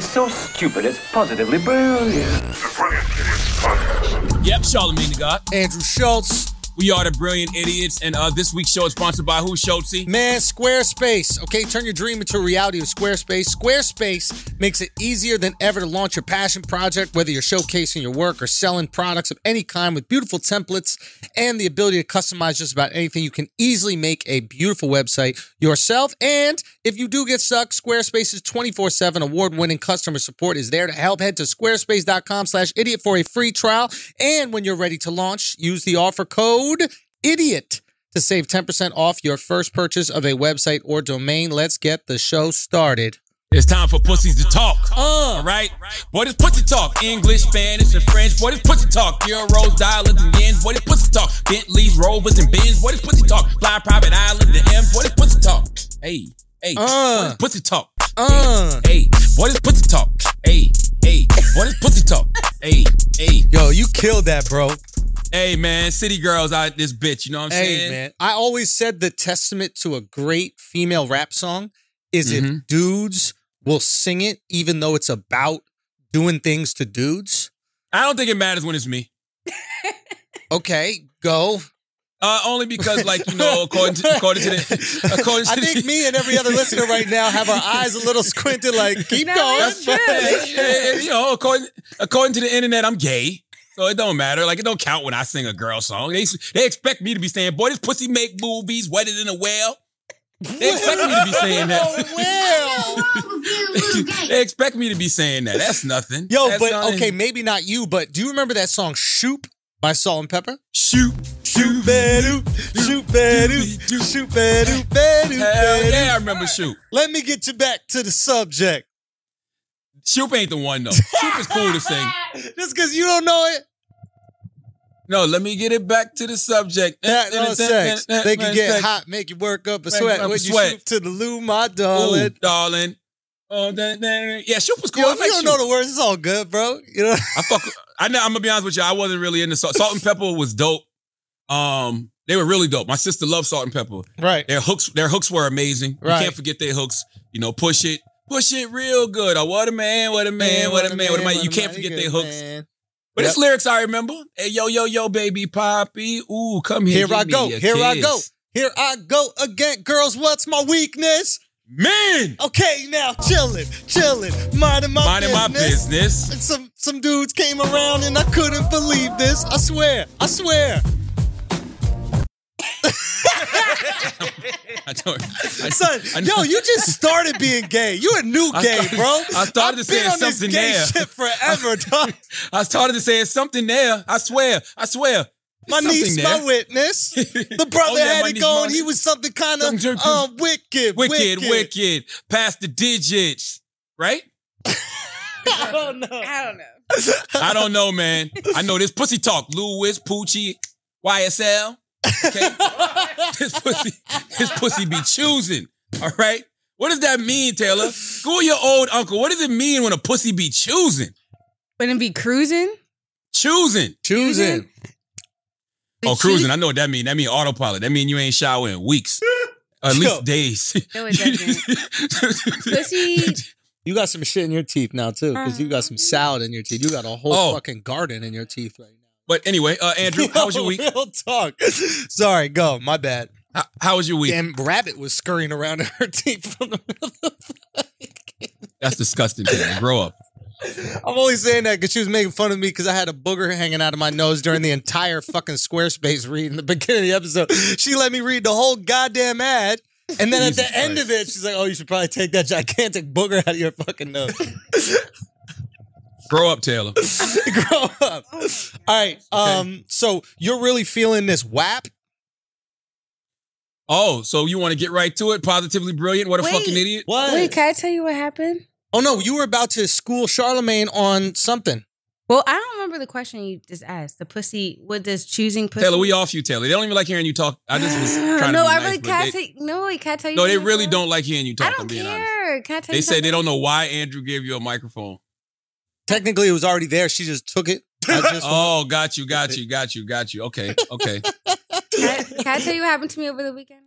It's so stupid, it's positively brilliant. Yep, Charlamagne Tha God. Andrew Schulz. We are the Brilliant Idiots, and uh, this week's show is sponsored by who, Schulzy? Man, Squarespace. Okay, turn your dream into a reality with Squarespace. Squarespace makes it easier than ever to launch your passion project, whether you're showcasing your work or selling products of any kind with beautiful templates and the ability to customize just about anything. You can easily make a beautiful website yourself. And if you do get stuck, Squarespace's 24-7 award-winning customer support is there to help. Head to squarespace.com slash idiot for a free trial. And when you're ready to launch, use the offer code IDIOT to save 10% off your first purchase of a website or domain. Let's get the show started. It's time for pussies to talk. Uh. All right? Boy, this pussy talk. English, Spanish, and French. Boy, this pussy talk. Euros, dollars, and yens. Boy, this pussy talk. Bentleys, Rovers, and Benz. Boy, this pussy talk. Fly private island, the M. Boy, this pussy talk. Hey, hey. Uh. Boy, pussy talk. Uh. Hey, what is pussy talk. Hey, hey. Boy, this pussy talk. Hey, hey. Yo, you killed that, bro. Hey, man. City girls out this bitch. You know what I'm Hey, saying? man. I always said the testament to a great female rap song is if Mhm. dudes will sing it, even though it's about doing things to dudes. I don't think it matters when it's me. Okay, go. Uh, only because, like you know, according to according to the according to I the, think me and every other listener right now have our eyes a little squinted, like, keep No, going. it's true. Eh, you know, according according to the internet, I'm gay. So it don't matter. Like it don't count when I sing a girl song. They they expect me to be saying, "Boy, this pussy make movies wetter than a whale." They expect me to be saying that. well. they expect me to be saying that. That's nothing. Yo, That's but nothing. okay, maybe not you, but do you remember that song Shoop by Salt-N-Pepa? shoot, Shoot bedu, shoot bedu, shoot bedu, bedu, Hell yeah, I remember shoot. Let me get you back to the subject. Shoop ain't the one though. Shoop is cool to sing. Just because you don't know it, No, let me get it back to the subject. that no sex. They can get hot, make you work up a sweat when you sweat. to the loo, my Ooh, darling. darling. Oh, that, that, yeah, Shoop was cool. Yo, if like you don't Shoop. know the words, it's all good, bro. You know, I fuck. I know. I'm gonna be honest with you. I wasn't really into salt. Salt and pepper was dope. Um, they were really dope. My sister loved Salt-N-Pepa. right? Their hooks, their hooks were amazing. Right. You can't forget their hooks. You know, push it, push it real good. Oh, what a man, what a man, what a man, what a man. You can't forget their hooks. But Yep. it's lyrics I remember. Hey, yo, yo, yo, baby, poppy. Ooh, come here. Here I go. a Here I go. Here I go again, girls. What's my weakness? Man, Okay, now chilling, chilling, minding my minding my business. business. And some some dudes came around and I couldn't believe this. I swear, I swear. I don't. I, Son, I know- yo, you just started being gay. You a new I gay, started- bro. I started I've to say something gay there. shit forever, dog. I started to say it's something there. I swear. I swear. My It's something niece, there. my witness. The brother Oh, yeah, had it going. my- He was something kind of Something- uh, wicked, wicked, wicked, past the digits, right? I don't know. I don't know. I don't know, man. I know this pussy talk. Louis, Poochie, YSL. Okay, this pussy, this pussy be choosing. All right. What does that mean, Taylor? Go with your old uncle. What does it mean when a pussy be choosing? Wouldn't it be cruising? Choosing. Choosing. Oh, cruising. I know what that mean. That mean autopilot. That mean you ain't shower in weeks. At Yo. least days. No, it doesn't. Pussy. You got some shit in your teeth now too, because you got some um, salad in your teeth. You got a whole Oh. fucking garden in your teeth right now. But anyway, uh, Andrew, how was your week? Real talk. Sorry, go. My bad. How, how was your week? Damn, rabbit was scurrying around in her teeth from the middle of the That's disgusting. Taylor. Grow up. I'm only saying that because she was making fun of me because I had a booger hanging out of my nose during the entire fucking Squarespace read in the beginning of the episode. She let me read the whole goddamn ad. And then at Jesus the end of it, she's like, oh, you should probably take that gigantic booger out of your fucking nose. Grow up, Taylor. Grow up. All right. Um, so you're really feeling this WAP? Oh, so you want to get right to it? Positively brilliant. What a Wait. fucking idiot. What? Wait, can I tell you what happened? oh no, you were about to school Charlamagne on something. Well, I don't remember the question you just asked. The pussy. What does choosing pussy? Taylor, we off you, Taylor. They don't even like hearing you talk. I just was trying no, to be I nice, really but can't. they, Say, no, wait, can I tell you? No, they something really don't like hearing you talk. I I'm don't being honest. care. Can I tell They you? say they something? don't know why Andrew gave you a microphone. Technically, it was already there. She just took it. I just- Oh, got you, got you, got you, got you. Okay, okay. Can I, can I tell you what happened to me over the weekend?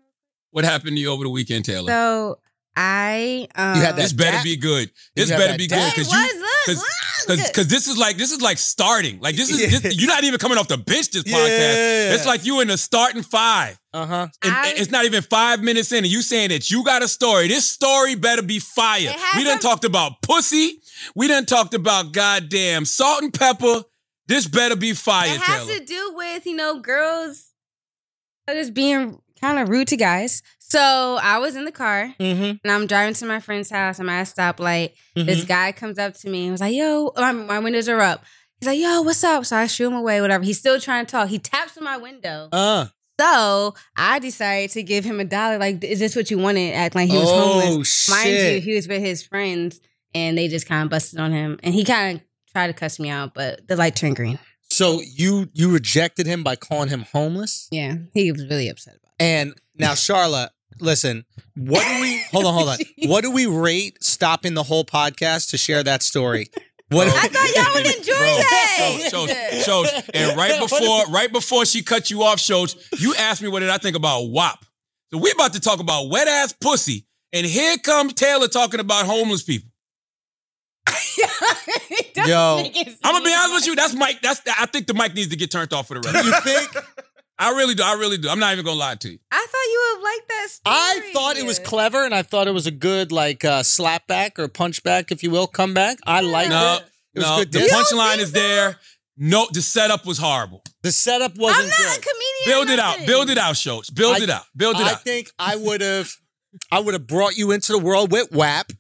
what happened to you over the weekend, Taylor? So I um, You had that This better dap? be good. This better be dap? good It because was you look, because because because this is like this is like starting. Like this is Yeah. this, you're not even coming off the bench. This Yeah. podcast. It's like you in the starting five. Uh huh. It's not even five minutes in, and you saying that you got a story. This story better be fire. We done some- talked about pussy. We done talked about goddamn Salt-N-Pepa. This better be fire, it has Taylor. to do with you know girls just being kind of rude to guys. So I was in the car Mm-hmm. and I'm driving to my friend's house. I'm at a stoplight. Mm-hmm. This guy comes up to me and was like, "Yo, my, my windows are up." He's like, "Yo, what's up?" So I shoo him away. Whatever. He's still trying to talk. He taps on my window. Uh. So I decided to give him a dollar. Like, is this what you wanted? Act like he was Oh, homeless. Mind you, he was with his friends, and they just kind of busted on him. And he kind of tried to cuss me out, but the light turned green. So you you rejected him by calling him homeless? Yeah, he was really upset about it. And now, Charlotte, listen. What do we? Hold on, hold on. What do we rate stopping the whole podcast to share that story? What? it. I thought y'all would enjoy Bro, that. Schulz, Schulz, Schulz. And right before, right before she cut you off, Schulz, you asked me what did I think about WAP. So we about to talk about wet ass pussy. And here comes Taylor talking about homeless people. Yo, I'm gonna be honest with you. That's Mike. That's I think the mic needs to get turned off for the rest. you think? I really do. I really do. I'm not even gonna lie to you. I thought you would like that story. I thought it was clever, and I thought it was a good like uh, slapback or punchback, if you will, comeback. I liked No, it. It was no. good The punchline is so? there. No, the setup was horrible. The setup I'm wasn't not a good. comedian. Build it out. Build it out, Schulz. Build I- it out. Build it I out. think I would have, I would have brought you into the world with WAP.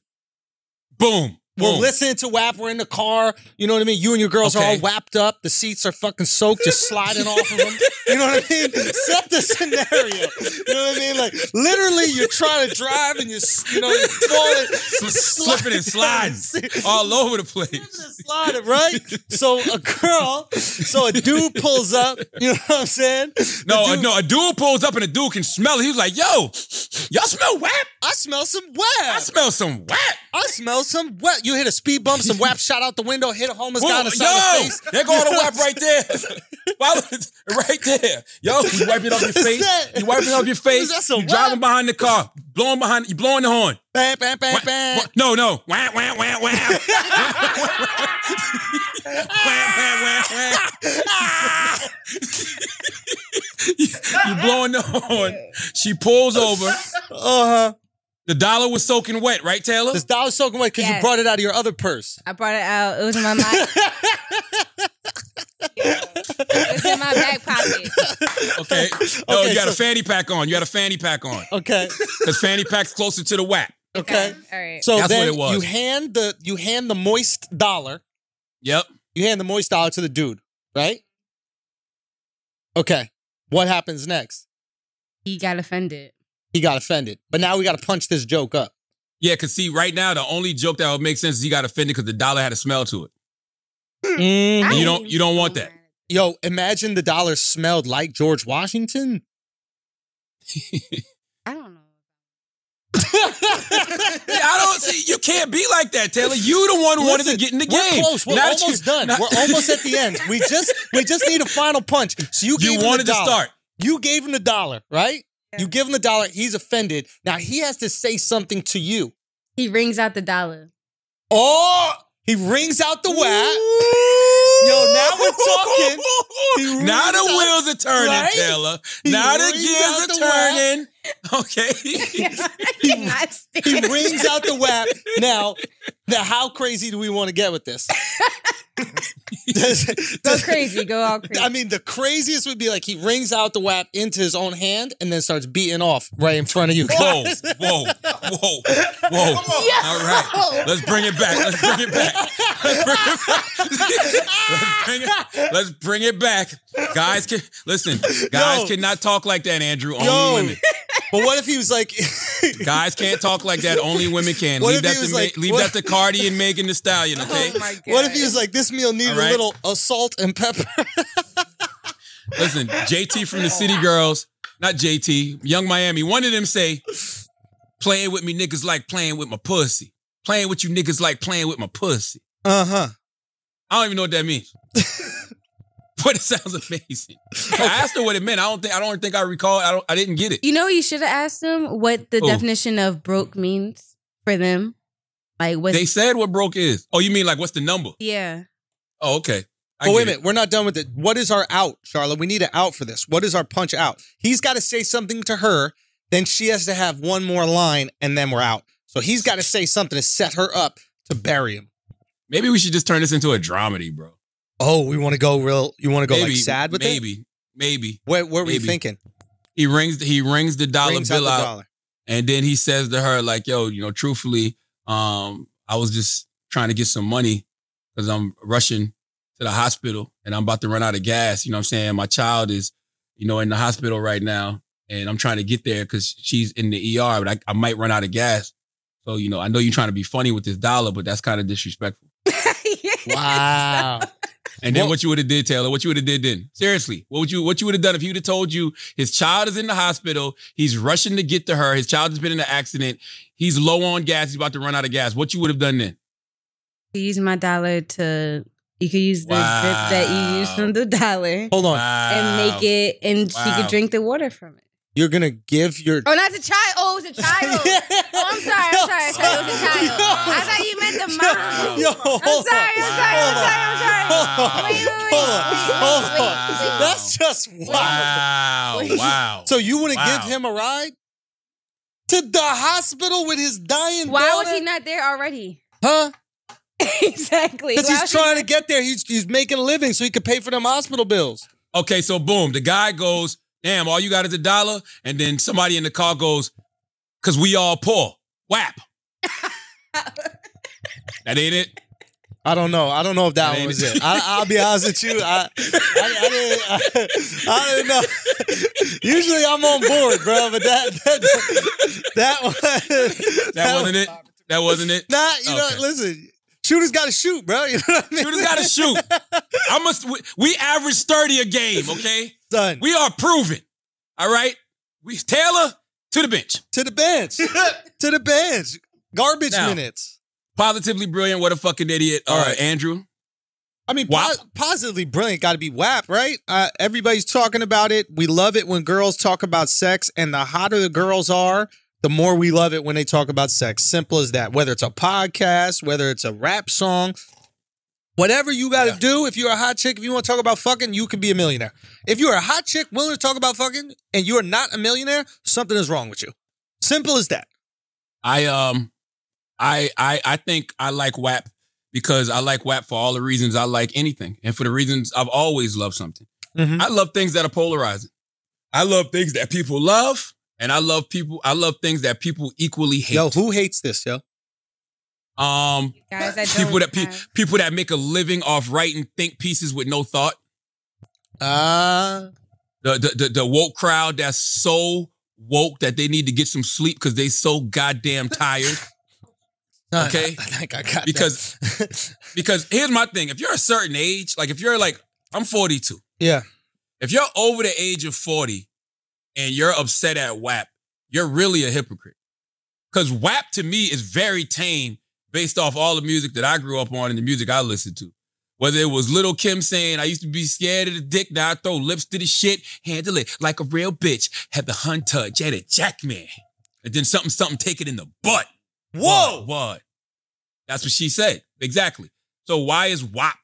Boom. We're Boom. listening to WAP. We're in the car. You know what I mean? You and your girls are all Okay. whapped up. The seats are fucking soaked, just sliding off of them. You know what I mean? Set the scenario. You know what I mean? Like literally, you're trying to drive and you're, you know, you're falling, Slipping and sliding all over the place. sliding, right? So a girl, so a dude pulls up. You know what I'm saying? No, dude- no, a dude pulls up and a dude can smell it. He was like, "Yo, y'all smell WAP? I smell some WAP. I smell some WAP." I smell some WAP. You hit a speed bump, some WAP shot out the window, hit a homeless guy on the Whoa, side of the yo, face. there go the WAP right there. Right there. Yo, you wipe it off your face. that? You wipe it off your face. That You driving behind the car, blowing behind. You blowing the horn. Bam, bam, bam, Wah, bam. wah, No, no. Wah, wah, wah, wah. Wah, wah, wah, wah. you blowing the horn. She pulls over. Uh-huh. The dollar was soaking wet, right, Taylor? This dollar soaking wet because you brought it out of your other purse. I brought it out. It was in my mind. it was in my back pocket. Okay. No, Okay, you got a fanny pack on. You got a fanny pack on. Okay. Because fanny pack's closer to the whack. Okay. All right. So That's what it was. you hand the you hand the moist dollar. Yep. You hand the moist dollar to the dude, right? Okay. What happens next? he got offended. He got offended. But now we got to punch this joke up. Yeah, because see, right now, the only joke that would make sense is he got offended because the dollar had a smell to it. Mhm. And you don't- you don't want that. Yo, imagine the dollar smelled like George Washington. I don't know. Yeah, I don't see. You can't be like that, Taylor. You the one who wanted to get in the we're game. close. We're Now almost you- done. now- We're almost at the end. We just we just need a final punch. So you gave You him wanted the to start. You gave him the dollar, right? Yeah. You give him the dollar. He's offended. Now he has to say something to you. He rings out the dollar. Oh, he rings out the whack. Yo, now we're talking. Now the wheels are turning, right? Taylor. He now the gears are the whack. turning. Okay. I cannot stand He rings out the whap. Now, now, how crazy do we want to get with this? Does- Go does- crazy. Go all crazy. I mean, the craziest would be like he rings out the whap into his own hand and then starts beating off right in front of you Whoa, guys. whoa, whoa, whoa. All right. Let's bring it back. Let's bring it back. Let's bring it back. Let's bring it, let's bring it back. Guys can listen, guys Yo. cannot talk like that, Andrew. Only Yo. women. But what if he was like, Guys can't talk like that. Only women can. What leave if that he to was Ma- like- leave what- that to Cardi and Megan Thee Stallion, okay? oh my god. what if he was like, this meal needed All right. a little uh, salt and pepper? Listen, JT from the City Girls, not JT, Yung Miami, one of them say, playing with me niggas like playing with my pussy. Playing with you niggas like playing with my pussy. Uh huh. I don't even know what that means. but it sounds amazing. I asked her what it meant. I don't think I don't think I recall. I don't. I didn't get it. You know, you should have asked them what the Who? definition of broke means for them. Like what? They said what broke is. Oh, you mean like what's the number? yeah. Oh, okay. I Oh, wait a get minute. We're not done with it. What is our out, Charlotte? We need an out for this. What is our punch out? He's got to say something to her. Then she has to have one more line, and then we're out. So he's got to say something to set her up to bury him. Maybe we should just turn this into a dramedy, bro. Oh, we want to go real. You want to go maybe like sad with it? maybe, maybe. Where, where were you thinking? He rings. He rings the dollar Rings out bill the out, dollar. and then he says to her, like, "Yo, you know, truthfully, um, I was just trying to get some money because I'm rushing to the hospital and I'm about to run out of gas. You know what I'm saying? My child is, you know, in the hospital right now, and I'm trying to get there because she's in the ER, but I, I might run out of gas. So, you know, I know you're trying to be funny with this dollar, but that's kind of disrespectful. Wow. And then Well- what you would have did, Taylor? What you would have did then? Seriously, what would you what you would have done if he would have told you his child is in the hospital, he's rushing to get to her, his child has been in an accident, he's low on gas, he's about to run out of gas. What you would have done then? use my dollar to. You could use the drip that you use from the dollar Hold on. and make it, and she could drink the water from it. You're going to give your. Oh, not the child. Oh, it was a child. Oh, I'm sorry. I'm sorry. I'm sorry. It was a child. I thought you meant the mom. Yo, I'm sorry. I'm sorry. I'm sorry. I'm sorry. Hold on. Wait, wait, wait. Hold on. Hold on. wait, wait. That's just wild. Wow. Wow. So you want to Wow. give him a ride to the hospital with his dying Why was he not there already? Huh? exactly. Because he's was he trying to get there. He's he's making a living so he could pay for them hospital bills. Okay, so boom, the guy goes, damn, all you got is a dollar. And then somebody in the car goes, cause we all poor. Whap. that ain't it? I don't know. I don't know if that That one was it. it. I, I'll be honest with you. I, I, I didn't. I, I didn't know. Usually I'm on board, bro. But that that that one. That wasn't it. That wasn't it. Nah, you know. Listen, shooters got to shoot, bro. You know what I mean? Shooters gotta shoot. I must. We, we average thirty a game. Okay, Son, we are proven. All right, we Taylor to the bench. to the bench. to the bench. Garbage Now, minutes. Positively brilliant. What a fucking idiot. All All right. right, Andrew. I mean, po- positively brilliant. Got to be WAP, right? Uh, everybody's talking about it. We love it when girls talk about sex, and the hotter the girls are, the more we love it when they talk about sex. Simple as that. Whether it's a podcast, whether it's a rap song, whatever you got to Yeah. do. If you're a hot chick, if you want to talk about fucking, you can be a millionaire. If you're a hot chick willing to talk about fucking, and you are not a millionaire, something is wrong with you. Simple as that. I um, I I I think I like WAP because I like WAP for all the reasons I like anything, and for the reasons I've always loved something. Mhm. I love things that are polarizing. I love things that people love, and I love people. I love things that people equally hate. Yo, who hates this, yo? Um, Guys that people that pe- people that make a living off writing think pieces with no thought. Uh, The the the, the woke crowd that's so woke that they need to get some sleep because they so goddamn tired. no, Okay. I think I got Because- because here's my thing: if you're a certain age, like if you're like I'm 42, yeah. if you're over the age of 40 and you're upset at WAP, you're really a hypocrite. Because WAP to me is very tame based off all the music that I grew up on and the music I listened to. Whether it was Lil' Kim saying, I used to be scared of the dick, now I throw lips to the shit, handle it like a real bitch, Had the hunter, Jada Jackman. And then something, something, take it in the butt. What? What? That's what she said. Exactly. So why is WAP?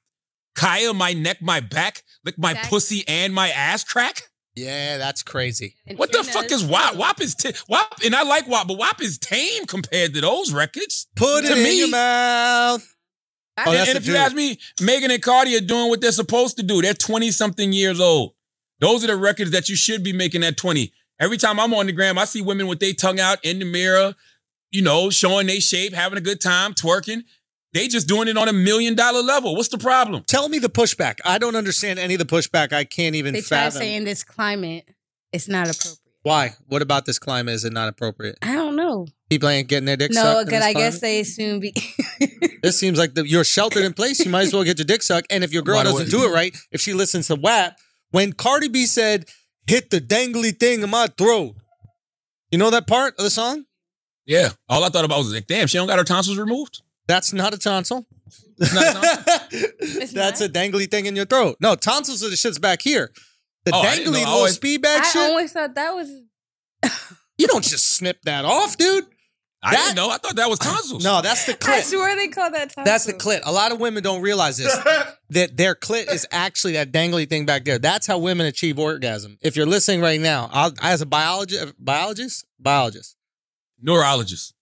Khia, my neck, my back, lick my Exactly. pussy and my ass crack? Yeah, that's crazy. And What the fuck is. WAP? WAP is t- WAP, and I like WAP, but WAP is tame compared to those records. Put To it in me- your mouth. Oh, and and a if you ask me, Megan and Cardi are doing what they're supposed to do. They're 20 something years old. Those are the records that you should be making at 20. Every time I'm on the gram, I see women with their tongue out in the mirror, you know, showing their shape, having a good time, twerking. They just doing it on a million dollar level. What's the problem? Tell me the pushback. I don't understand any of the pushback. I can't even they try to fathom. say in this climate, it's not appropriate. Why? What about this climate is it not appropriate? I don't know. People ain't getting their dick No, sucked. in because this I guess they soon be. This seems like the, you're sheltered in place. You might as well get your dick sucked. And if your girl By the doesn't do it right, if she listens to WAP, when Cardi B said, hit the dangly thing in my throat, you know that part of the song? Yeah. All I thought about was like, damn, she don't got her tonsils removed. That's not a tonsil. It's not tonsils? It's That's not? a dangly thing in your throat. No, tonsils are the shits back here. The Oh, I didn't know. dangly I little always- speed bag I shit. always thought that was. you don't just snip that off, dude. I That- didn't know. I thought that was tonsils. No, that's the clit. I clit. swear they call that. Tonsil. That's the clit. A lot of women don't realize this. that their clit is actually that dangly thing back there. That's how women achieve orgasm. If you're listening right now, I'll, as a biologist, biologist, biologist, Neurologist.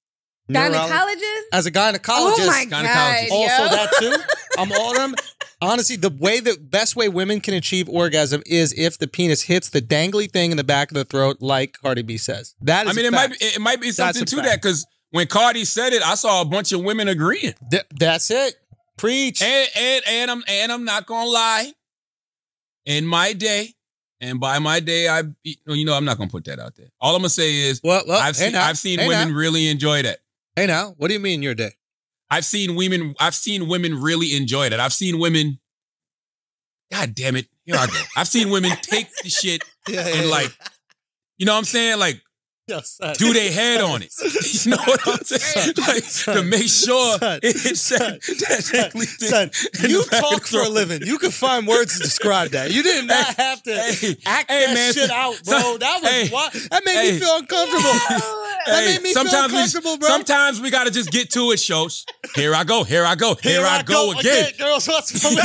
Neurologist- Gynecologist. as a gynecologist, Oh my gynecologist. god! also yo. that too. I'm all them. Honestly, the way the best way women can achieve orgasm is if the penis hits the dangly thing in the back of the throat, like Cardi B says. That is. I mean, a it might be, it might be something to fact. that because when Cardi said it, I saw a bunch of women agreeing. Th- that's it. Preach. And and and I'm and I'm not gonna lie. In my day, and by my day, I you know I'm not gonna put that out there. All I'm gonna say is well, well, I've hey seen I've seen hey women Now. really enjoy that. Hey now, what do you mean your day? I've seen women I've seen women really enjoy that. I've seen women. God damn it! Here I go. I've seen women take the shit Yeah, and like, you know what I'm saying? Like yes, do their head on it. You know what I'm saying? Like to make sure Son, it hits that, that dangly thing Son, you the back of talk the for a living. You can find words to describe that. You did not Hey, have to hey, act hey, that man, shit so- out, bro. so- that was hey, wild. That made hey. me feel uncomfortable. That made me feel sometimes uncomfortable, we, bro. Sometimes we gotta just get to it, Schulz. Here I go, here I go, here, I, go, again. girls. What's You know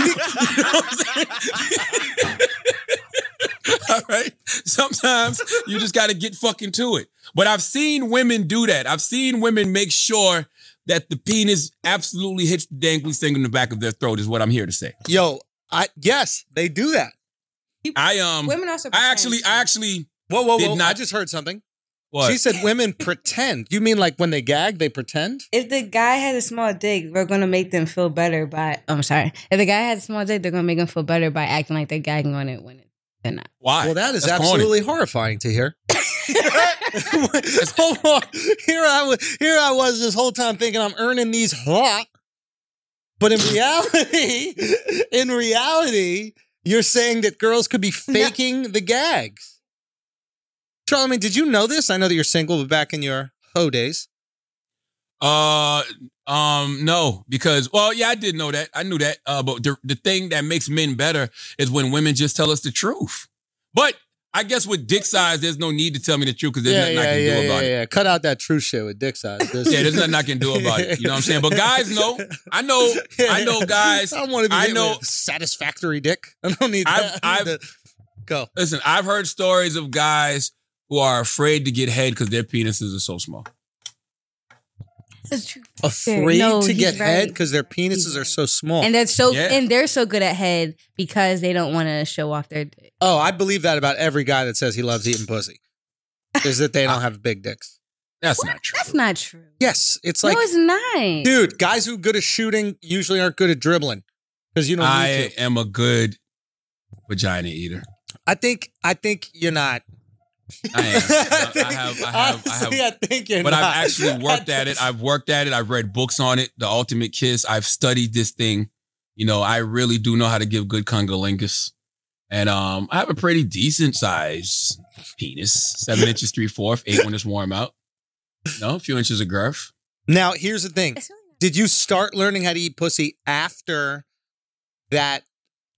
what I'm? All right. Sometimes you just got to get fucking to it. But I've seen women do that. I've seen women make sure that the penis absolutely hits the dangly thing in the back of their throat. Is what I'm here to say. Yo, I yes, they do that. I um, Women also. I actually. I actually, Whoa, whoa, Did whoa! I just heard something. what? She said women pretend. You mean like when they gag, they pretend? If the guy has a small dick, we're gonna make them feel better by. I'm sorry. If the guy has a small dick, they're gonna make them feel better by acting like they're gagging on it when it, they're. Why? Well, that is That's corny. absolutely horrifying to hear. Hold on. Here I was. Here I was this whole time thinking I'm earning these hot, but in reality, in reality, you're saying that girls could be faking the gags. Charlie, I mean, did you know this? I know that you're single, but back in your hoe days, Uh, um, no, because well, yeah, I did know that. I knew that. Uh, but the the thing that makes men better is when women just tell us the truth. But I guess with dick size, there's no need to tell me the truth because there's yeah, nothing yeah, I can yeah, do about yeah, it. yeah. Cut out that true shit with dick size. There's- Yeah, there's nothing I can do about it. You know what I'm saying? But guys know. I know. I know guys. I don't want to be I know- satisfactory dick. I don't need I've- that. I need I've- go. Listen, I've heard stories of guys who are afraid to get head because their penises are so small. That's true. Afraid No, to he's get head because their penises are so small. And that's so. Yeah. And they're so good at head because they don't want to show off their dick. oh, I believe that about every guy that says he loves eating pussy. Is that they don't have big dicks. That's not true. That's not true. Yes, it's like, no, it's not. dude, guys who are good at shooting usually aren't good at dribbling because you don't need I to. am a good vagina eater. I think, I think you're not. I am. I, I have. I have. I Honestly, have. I think you're But not. I've actually worked at it. I've worked at it. I've read books on it. The Ultimate Kiss. I've studied this thing. You know, I really do know how to give good cunnilingus. And um, I have a pretty decent size penis, seven inches three fourth, eight when it's warm out. You know, a few inches of girth. now, here's the thing. It's really not. Did you start learning how to eat pussy after that?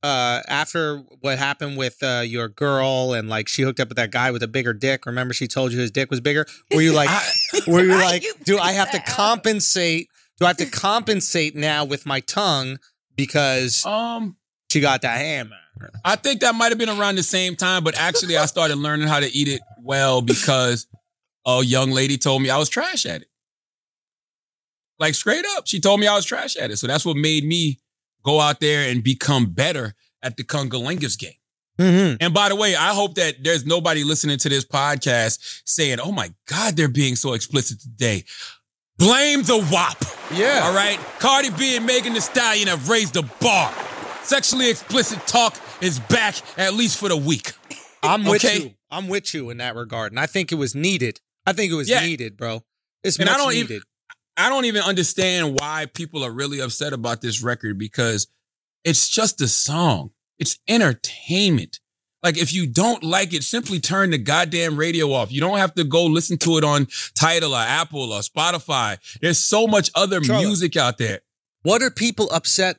Uh, after what happened with uh, your girl and like she hooked up with that guy with a bigger dick. Remember, she told you his dick was bigger. Were you like, I, were you like, you do I have to that up? compensate? Do I have to compensate now with my tongue because um, she got that hammer? I think that might have been around the same time, but actually, I started learning how to eat it well because a young lady told me I was trash at it. Like straight up, she told me I was trash at it. So that's what made me go out there and become better at the Kungalingus game. Mm-hmm. And by the way, I hope that there's nobody listening to this podcast saying, "Oh my God, they're being so explicit today." Blame the WAP. Yeah. All right. Cardi B and Megan Thee Stallion have raised the bar. Sexually explicit talk is back at least for the week. I'm with Okay. you. I'm with you in that regard, and I think it was needed. I think it was Yeah. needed, bro. It's And much I don't needed. even- I don't even understand why people are really upset about this record because it's just a song. It's entertainment. Like if you don't like it, simply turn the goddamn radio off. You don't have to go listen to it on Tidal or Apple or Spotify. There's so much other Charlotte. music out there. What are people upset?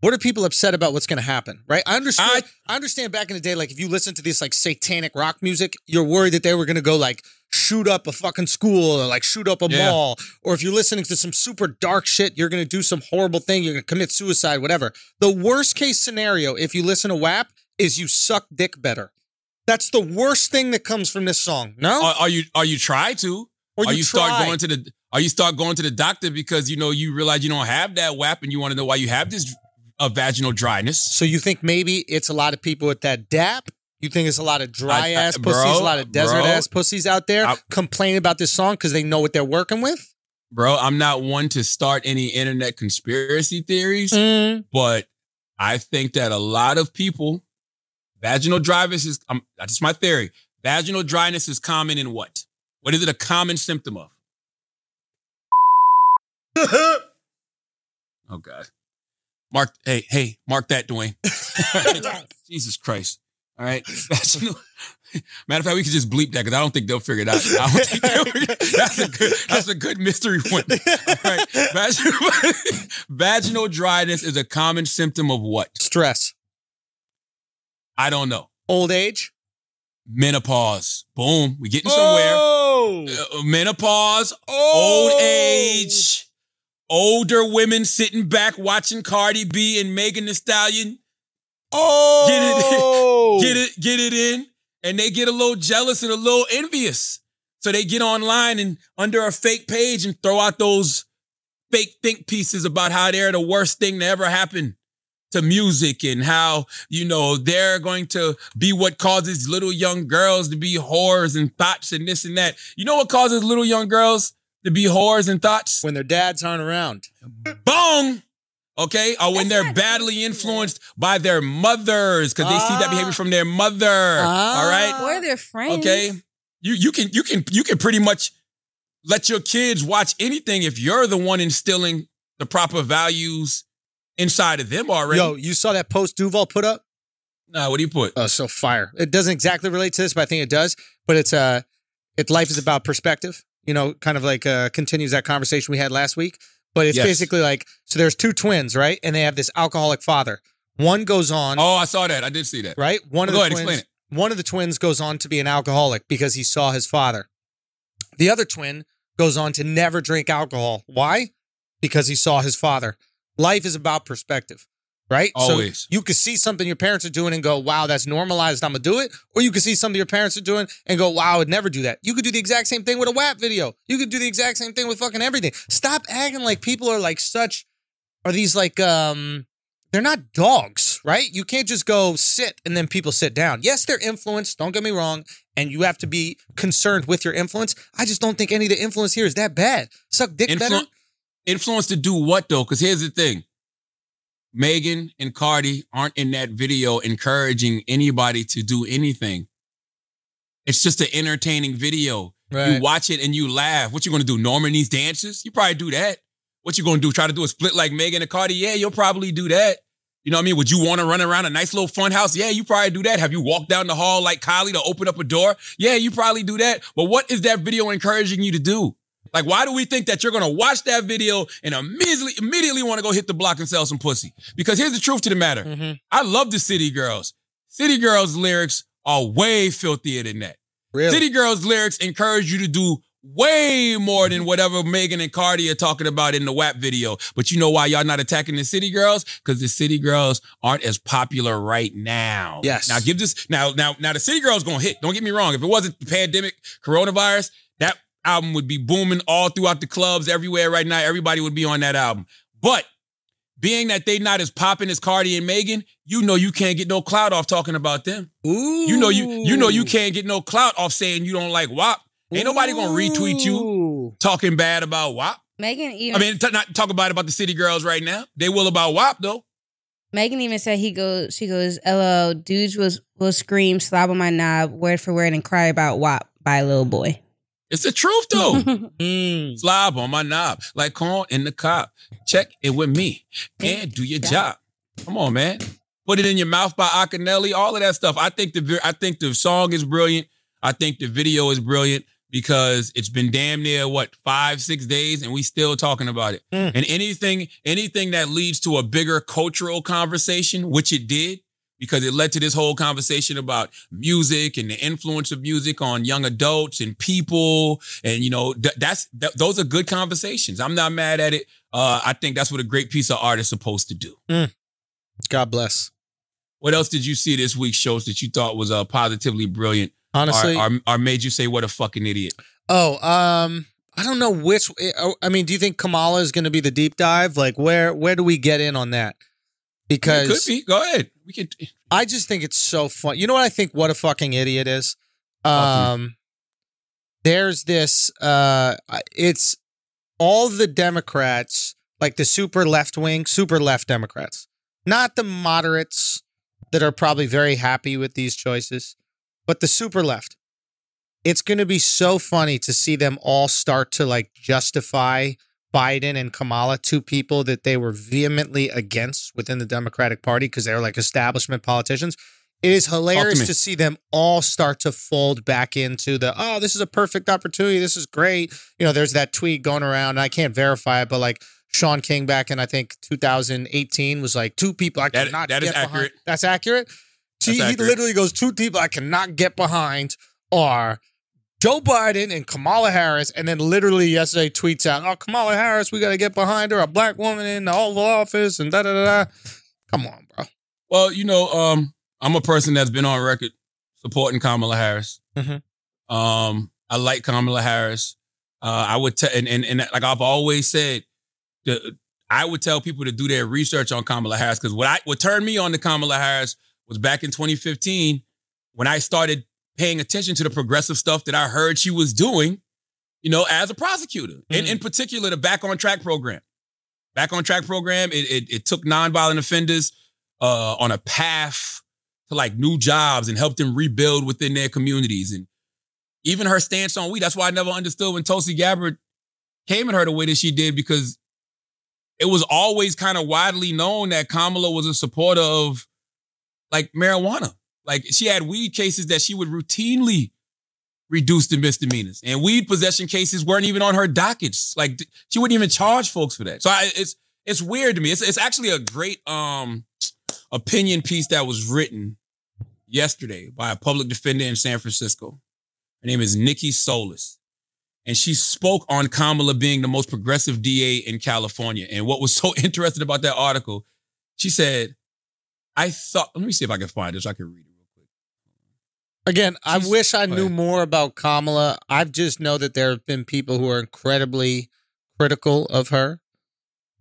What are people upset about what's going to happen? Right? I understand. I- I, understand back in the day, like if you listen to this like satanic rock music, you're worried that they were going to go like shoot up a fucking school or like shoot up a Yeah. mall. Or if you're listening to some super dark shit, you're going to do some horrible thing. You're going to commit suicide, whatever. The worst case scenario, if you listen to WAP, is you suck dick better. That's the worst thing that comes from this song. No, Are, are you are you try to? or Are you start going to the are you start going to the doctor because you know you realize you don't have that WAP and you want to know why you have this uh, vaginal dryness? So you think maybe it's a lot of people with that DAP? You think it's a lot of dry I- I- ass pussies, bro, a lot of desert bro. ass pussies out there I- complaining about this song because they know what they're working with? Bro, I'm not one to start any internet conspiracy theories, Mm. but I think that a lot of people vaginal dryness is um, that's just my theory. Vaginal dryness is common in what? What is it a common symptom of? Oh God. Mark, hey, hey, mark that, Dwayne. Jesus Christ. All right. Vaginal. Matter of fact, we could just bleep that because I don't think they'll figure it out. I don't think they'll figure That's a good, that's a good mystery one. All right. Vaginal, vaginal dryness is a common symptom of what? Stress, I don't know. old age, Menopause. Boom. We getting somewhere. Oh, Uh, menopause, old age, older women sitting back watching Cardi B and Megan Thee Stallion. Oh, Get it, oh! get it get it in, and they get a little jealous and a little envious. So they get online and under a fake page and throw out those fake think pieces about how they're the worst thing to ever happen to music and how, you know, they're going to be what causes little young girls to be whores and thoughts and this and that. You know what causes little young girls to be whores and thoughts? when their dads aren't around. Bong! Okay? Or when That's they're badly influenced by their mothers because they see that Ah. behavior from their mother. all right? Or their friends. Okay. You you can you can you can pretty much let your kids watch anything if you're the one instilling the proper values inside of them already. Yo, you saw that post Duval put up? nah, what do you put? Oh, so fire. It doesn't exactly relate to this, but I think it does. But it's uh it life is about perspective. You know, kind of like uh continues that conversation we had last week. But it's Yes. basically like so there's two twins, right? And they have this alcoholic father. One goes on, Oh, I saw that. I did see that. right? One of Go the ahead, twins, one of the twins goes on to be an alcoholic because he saw his father. The other twin goes on to never drink alcohol. Why? Because he saw his father. Life is about perspective, right? Always. So you could see something your parents are doing and go, wow, that's normalized. I'm going to do it. Or you could see something your parents are doing and go, wow, I would never do that. You could do the exact same thing with a WAP video. You could do the exact same thing with fucking everything. Stop acting like people are like such, are these like, um, they're not dogs, right? You can't just go sit and then people sit down. Yes, they're influenced. Don't get me wrong. And you have to be concerned with your influence. I just don't think any of the influence here is that bad. Suck dick Influ- better. influence to do what though? Because here's the thing. Megan and Cardi aren't in that video encouraging anybody to do anything. It's just an entertaining video. You watch it and you laugh. What you gonna do? Norman these dances? You probably do that. What you gonna do? Try to do a split like Megan and Cardi? Yeah, you'll probably do that. You know what I mean? Would you want to run around a nice little fun house? Yeah, you probably do that. Have you walked down the hall like Kylie to open up a door? Yeah, you probably do that. But what is that video encouraging you to do? Like, why do we think that you're gonna watch that video and immediately immediately want to go hit the block and sell some pussy? Because here's the truth to the matter. Mhm. I love the City Girls. City Girls lyrics are way filthier than that. Really? City Girls lyrics encourage you to do way more than whatever Megan and Cardi are talking about in the WAP video. But you know why y'all not attacking the City Girls? Because the City Girls aren't as popular right now. Yes. Now give this now now now the City Girls gonna hit. Don't get me wrong. If it wasn't the pandemic, coronavirus, that album would be booming all throughout the clubs everywhere right now. Everybody would be on that album. But being that they not as popping as Cardi and Megan, you know you can't get no clout off talking about them. Ooh. You know you you know you can't get no clout off saying you don't like WAP. Ain't nobody gonna retweet you talking bad about WAP. Megan even I mean, t- not talk about about the city girls right now. They will about WAP though. Megan even said he goes she goes, LO, dudes will will scream, slob on my knob, word for word, and cry about WAP by a little boy. It's the truth though. Mm. Slob on my knob like corn in the cop. Check it with me and do your job. Come on, man. Put it in your mouth by Akinyele. All of that stuff. I think the I think the song is brilliant. I think the video is brilliant. because it's been damn near what five, six days, and we still talking about it. Mm. And anything, anything that leads to a bigger cultural conversation, which it did, because it led to this whole conversation about music and the influence of music on young adults and people, and you know th- that's th- those are good conversations. I'm not mad at it. Uh, I think that's what a great piece of art is supposed to do. God bless. What else did you see this week Schulz that you thought was uh, positively brilliant Honestly, or, or, or made you say what a fucking idiot? Oh, um, I don't know which. oh, I mean, do you think Kamala is going to be the deep dive? Like, where where do we get in on that? It could Because be. Go ahead. We can. I just think it's so fun. You know what I think? What a fucking idiot is. Um, there's this. Uh, it's all the Democrats, like the super left wing, super left Democrats, not the moderates that are probably very happy with these choices, but the super left. It's going to be so funny to see them all start to like justify Biden and Kamala, two people that they were vehemently against within the Democratic Party because they're like establishment politicians. It is hilarious me. to see them all start to fold back into the, oh, this is a perfect opportunity. This is great. You know, there's that tweet going around. And I can't verify it, but like Shaun King back in, I think, 2018 was like, two people I That- cannot that is get behind. accurate. That's accurate. That's he accurate. literally goes, two people I cannot get behind are Joe Biden and Kamala Harris, and then literally yesterday tweets out, "Oh, Kamala Harris, we got to get behind her, a black woman in the Oval Office," and da da da da. Come on, bro. Well, you know, um, I'm a person that's been on record supporting Kamala Harris. Mhm. Um, I like Kamala Harris. Uh, I would tell, and, and and like I've always said, the, I would tell people to do their research on Kamala Harris because what I what turned me on to Kamala Harris was back in 2015 when I started paying attention to the progressive stuff that I heard she was doing, you know, as a prosecutor, and Mhm. in particular the Back on Track program. Back on Track program, it it, it took nonviolent offenders uh, on a path to like new jobs and helped them rebuild within their communities. And even her stance on weed, that's why I never understood when Tulsi Gabbard came at her the way that she did, because it was always kind of widely known that Kamala was a supporter of like marijuana. Like she had weed cases that she would routinely reduce to misdemeanors, and weed possession cases weren't even on her dockets. Like she wouldn't even charge folks for that. So I, it's it's weird to me. It's it's actually a great um opinion piece that was written yesterday by a public defender in San Francisco. Her name is Nikki Solis. And she spoke on Kamala being the most progressive DA in California. And what was so interesting about that article, she said, I thought, let me see if I can find this. I can read it. Again, I She's- wish I knew ahead. more about Kamala. I just know that there have been people who are incredibly critical of her,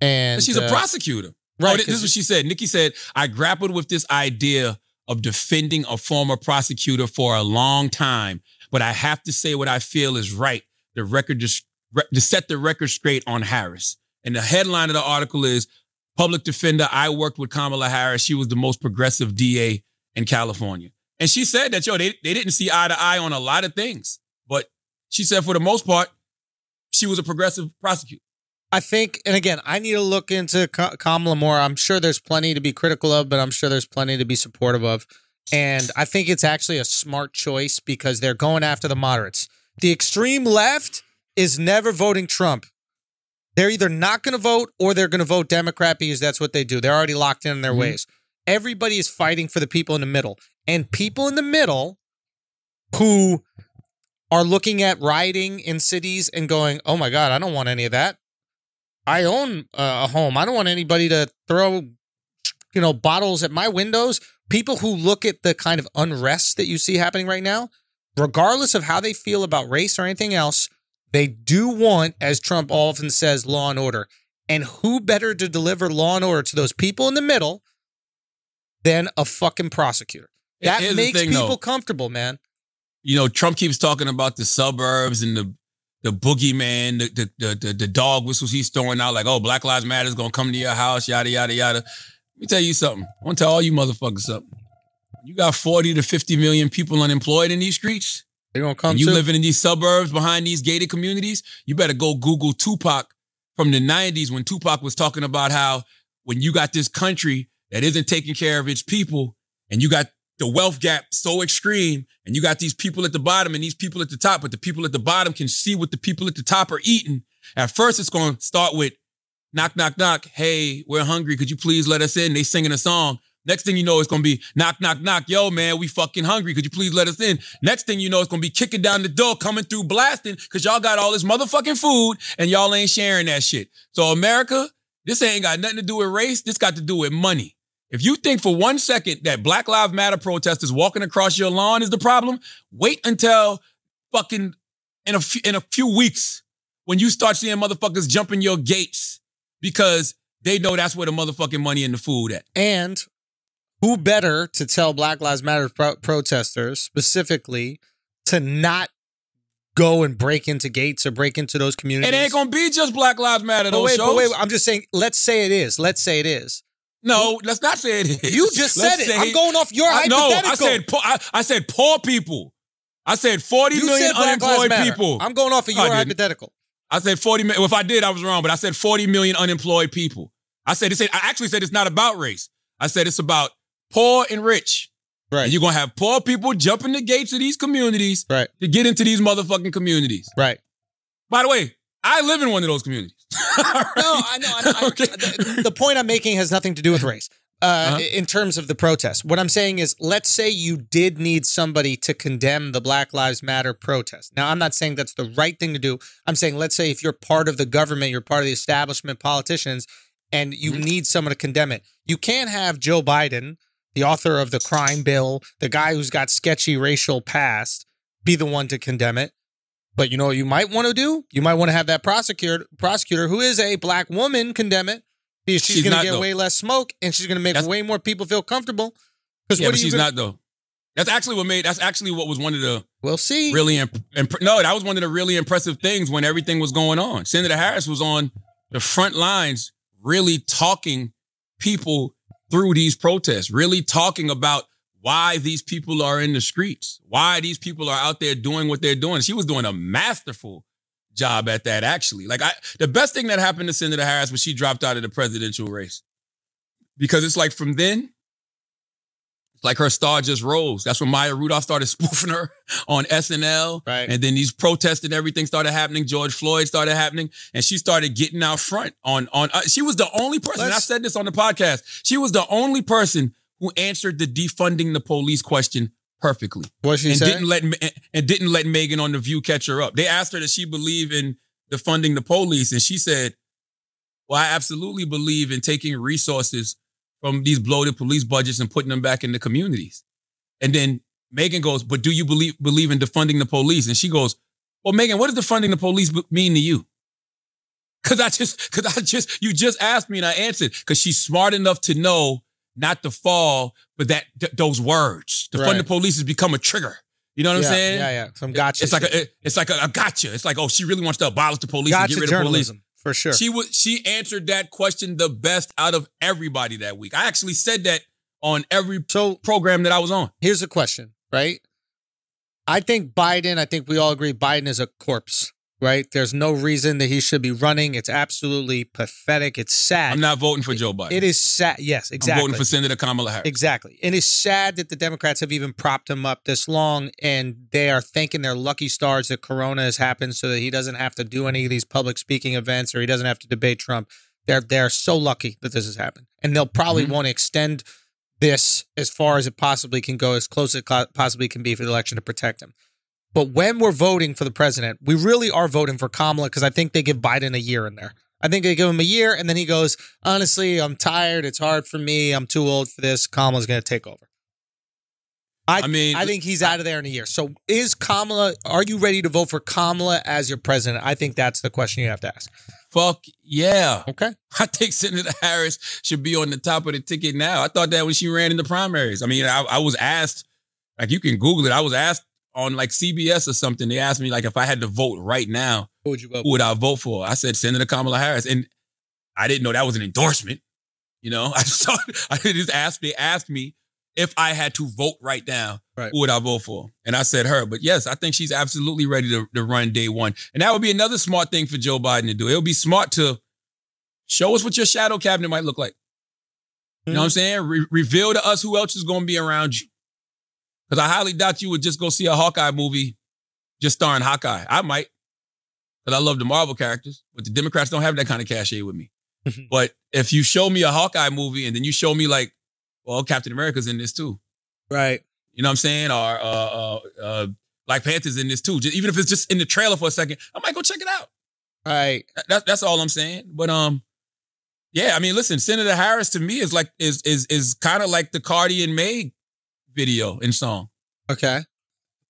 and she's uh, a prosecutor. right? Oh, this is what she said. Nikki said, I grappled with this idea of defending a former prosecutor for a long time, but I have to say what I feel is right. The record just to set the record straight on Harris. And the headline of the article is Public Defender. I worked with Kamala Harris. She was the most progressive DA in California. And she said that, yo, they, they didn't see eye to eye on a lot of things. But she said for the most part, she was a progressive prosecutor. I think, and again, I need to look into Kamala more. I'm sure there's plenty to be critical of, but I'm sure there's plenty to be supportive of. And I think it's actually a smart choice because they're going after the moderates. The extreme left is never voting Trump. They're either not going to vote or they're going to vote Democrat because that's what they do. They're already locked in, in their Mhm. ways. Everybody is fighting for the people in the middle. And people in the middle who are looking at rioting in cities and going, oh my God, I don't want any of that. I own a home. I don't want anybody to throw, you know, bottles at my windows. People who look at the kind of unrest that you see happening right now, regardless of how they feel about race or anything else, they do want, as Trump often says, law and order. And who better to deliver law and order to those people in the middle than a fucking prosecutor? That Here's makes thing, people though. comfortable, man. you know, Trump keeps talking about the suburbs and the the boogeyman, the the the, the, the dog whistles he's throwing out, like, oh, Black Lives Matter is gonna come to your house, yada yada yada. Let me tell you something. I want to tell all you motherfuckers something. You got 40 to 50 million people unemployed in these streets. They're gonna come you living in these suburbs behind these gated communities, you better go Google Tupac from the 90s when Tupac was talking about how when you got this country that isn't taking care of its people and you got the wealth gap so extreme, and you got these people at the bottom and these people at the top, but the people at the bottom can see what the people at the top are eating. At first, it's going to start with knock, knock, knock. Hey, we're hungry. Could you please let us in? They singing a song. Next thing you know, it's gonna be knock, knock, knock. Yo, man, we fucking hungry. Could you please let us in? Next thing you know, it's gonna be kicking down the door, coming through, blasting, because y'all got all this motherfucking food and y'all ain't sharing that shit. So, America, this ain't got nothing to do with race. This got to do with money. If you think for one second that Black Lives Matter protesters walking across your lawn is the problem, wait until fucking in a few, in a few weeks when you start seeing motherfuckers jumping your gates because they know that's where the motherfucking money and the food at. And who better to tell Black Lives Matter pro- protesters specifically to not go and break into gates or break into those communities? It ain't gonna be just Black Lives Matter. But Those wait, shows. but wait, I'm just saying. Let's say it is. Let's say it is. No, let's not say it is. You just Let's said it. I'm going off your I, no. I said poor, I, I said poor people. I said forty you million said unemployed people. I'm going off of No, I your hypothetical. I said 40 million. Well, if I did, I was wrong, but I said 40 million unemployed people. I said, it said I actually said it's not about race. I said it's about poor and rich. Right. And you're going to have poor people jumping the gates of these communities Right. to get into these motherfucking communities. Right. By the way, I live in one of those communities. Right? No, I know. I know. I- Okay. the, the point I'm making has nothing to do with race. Uh, Uh-huh. In terms of the protest, what I'm saying is, let's say you did need somebody to condemn the Black Lives Matter protest. Now, I'm not saying that's the right thing to do. I'm saying, let's say if you're part of the government, you're part of the establishment, politicians, and you Mhm. need someone to condemn it. You can't have Joe Biden, the author of the crime bill, the guy who's got sketchy racial past, be the one to condemn it. But you know what you might want to do? You might want to have that prosecutor prosecutor who is a black woman condemn it. Because she's, She's going to get though. way less smoke and she's going to make That's- way more people feel comfortable. Because yeah, what are she's gonna, not though. That's actually what made. That's actually what was one of the We'll see. really imp- imp- no. That was one of the really impressive things when everything was going on. Senator Harris was on the front lines, really talking people through these protests, really talking about why these people are in the streets, why these people are out there doing what they're doing. She was doing a masterful job at that. Actually, like I, the best thing that happened to Senator Harris was she dropped out of the presidential race because it's like from then. It's like her star just rose. That's when Maya Rudolph started spoofing her on SNL. Right. And then these protests and everything started happening. George Floyd started happening. And she started getting out front on, on, uh, she was the only person, and I said this on the podcast, she was the only person who answered the defunding the police question perfectly what she and said? didn't let and- and didn't let Megan on the View catch her up. They asked her does she believe in defunding the police, and she said, "Well, I absolutely believe in taking resources from these bloated police budgets and putting them back in the communities." And then Megan goes, "But do you believe believe in defunding the police?" And she goes, "Well, Megan, what does defunding the police mean to you?" Cause I just, cause I just, you just asked me and I answered. Cause she's smart enough to know not to fall, but that th- those words, defund Right. the police has become a trigger. You know what yeah, I'm saying? Yeah, yeah. Some gotcha. It's like a, it's like a, a gotcha. It's like, oh, she really wants to abolish the police and gotcha get rid of police. journalism for sure. She was, she answered that question the best out of everybody that week. I actually said that on every so program that I was on. here's a question, right? I think Biden, I think we all agree Biden is a corpse, right? There's no reason that he should be running. It's absolutely pathetic. It's sad. I'm not voting for Joe Biden. It is sad. Yes, exactly. I'm voting for Senator Kamala Harris. Exactly. It is sad that the Democrats have even propped him up this long and they are thanking their lucky stars that Corona has happened so that he doesn't have to do any of these public speaking events or he doesn't have to debate Trump. They're they're so lucky that this has happened. And they'll probably Mhm. want to extend this as far as it possibly can go, as close as it possibly can be for the election to protect him. But when we're voting for the president, we really are voting for Kamala because I think they give Biden a year in there. I think they give him a year, and then he goes, honestly, I'm tired. It's hard for me. I'm too old for this. Kamala's going to take over. I, I mean, I think he's out of there in a year. So is Kamala, are you ready to vote for Kamala as your president? I think that's the question you have to ask. fuck yeah. Okay. I think Senator Harris should be on the top of the ticket now. I thought that when she ran in the primaries. I mean, I, I was asked, like you can Google it. I was asked on like CBS or something. They asked me like if I had to vote right now, Who would who would I vote for? I said Senator Kamala Harris, and I didn't know that was an endorsement. You know, I just thought I just asked. They asked me if I had to vote right now, Right. who would I vote for? And I said her. But yes, I think she's absolutely ready to, to run day one, and that would be another smart thing for Joe Biden to do. It would be smart to show us what your shadow cabinet might look like. You know what I'm mm-hmm. saying? Re- reveal to us who else is going to be around you. Because I highly doubt you would just go see a Hawkeye movie just starring Hawkeye. I might. Because I love the Marvel characters, but the Democrats don't have that kind of cachet with me. but if you show me a Hawkeye movie and then you show me like, well, Captain America's in this too. Right. You know what I'm saying? Or uh, uh, uh, Black Panther's in this too. Just, even if it's just in the trailer for a second, I might go check it out. Right. That, that's all I'm saying. But um, yeah, I mean, listen, Senator Harris to me is like is is is kind of like the Cardi and Meg video and song. Okay.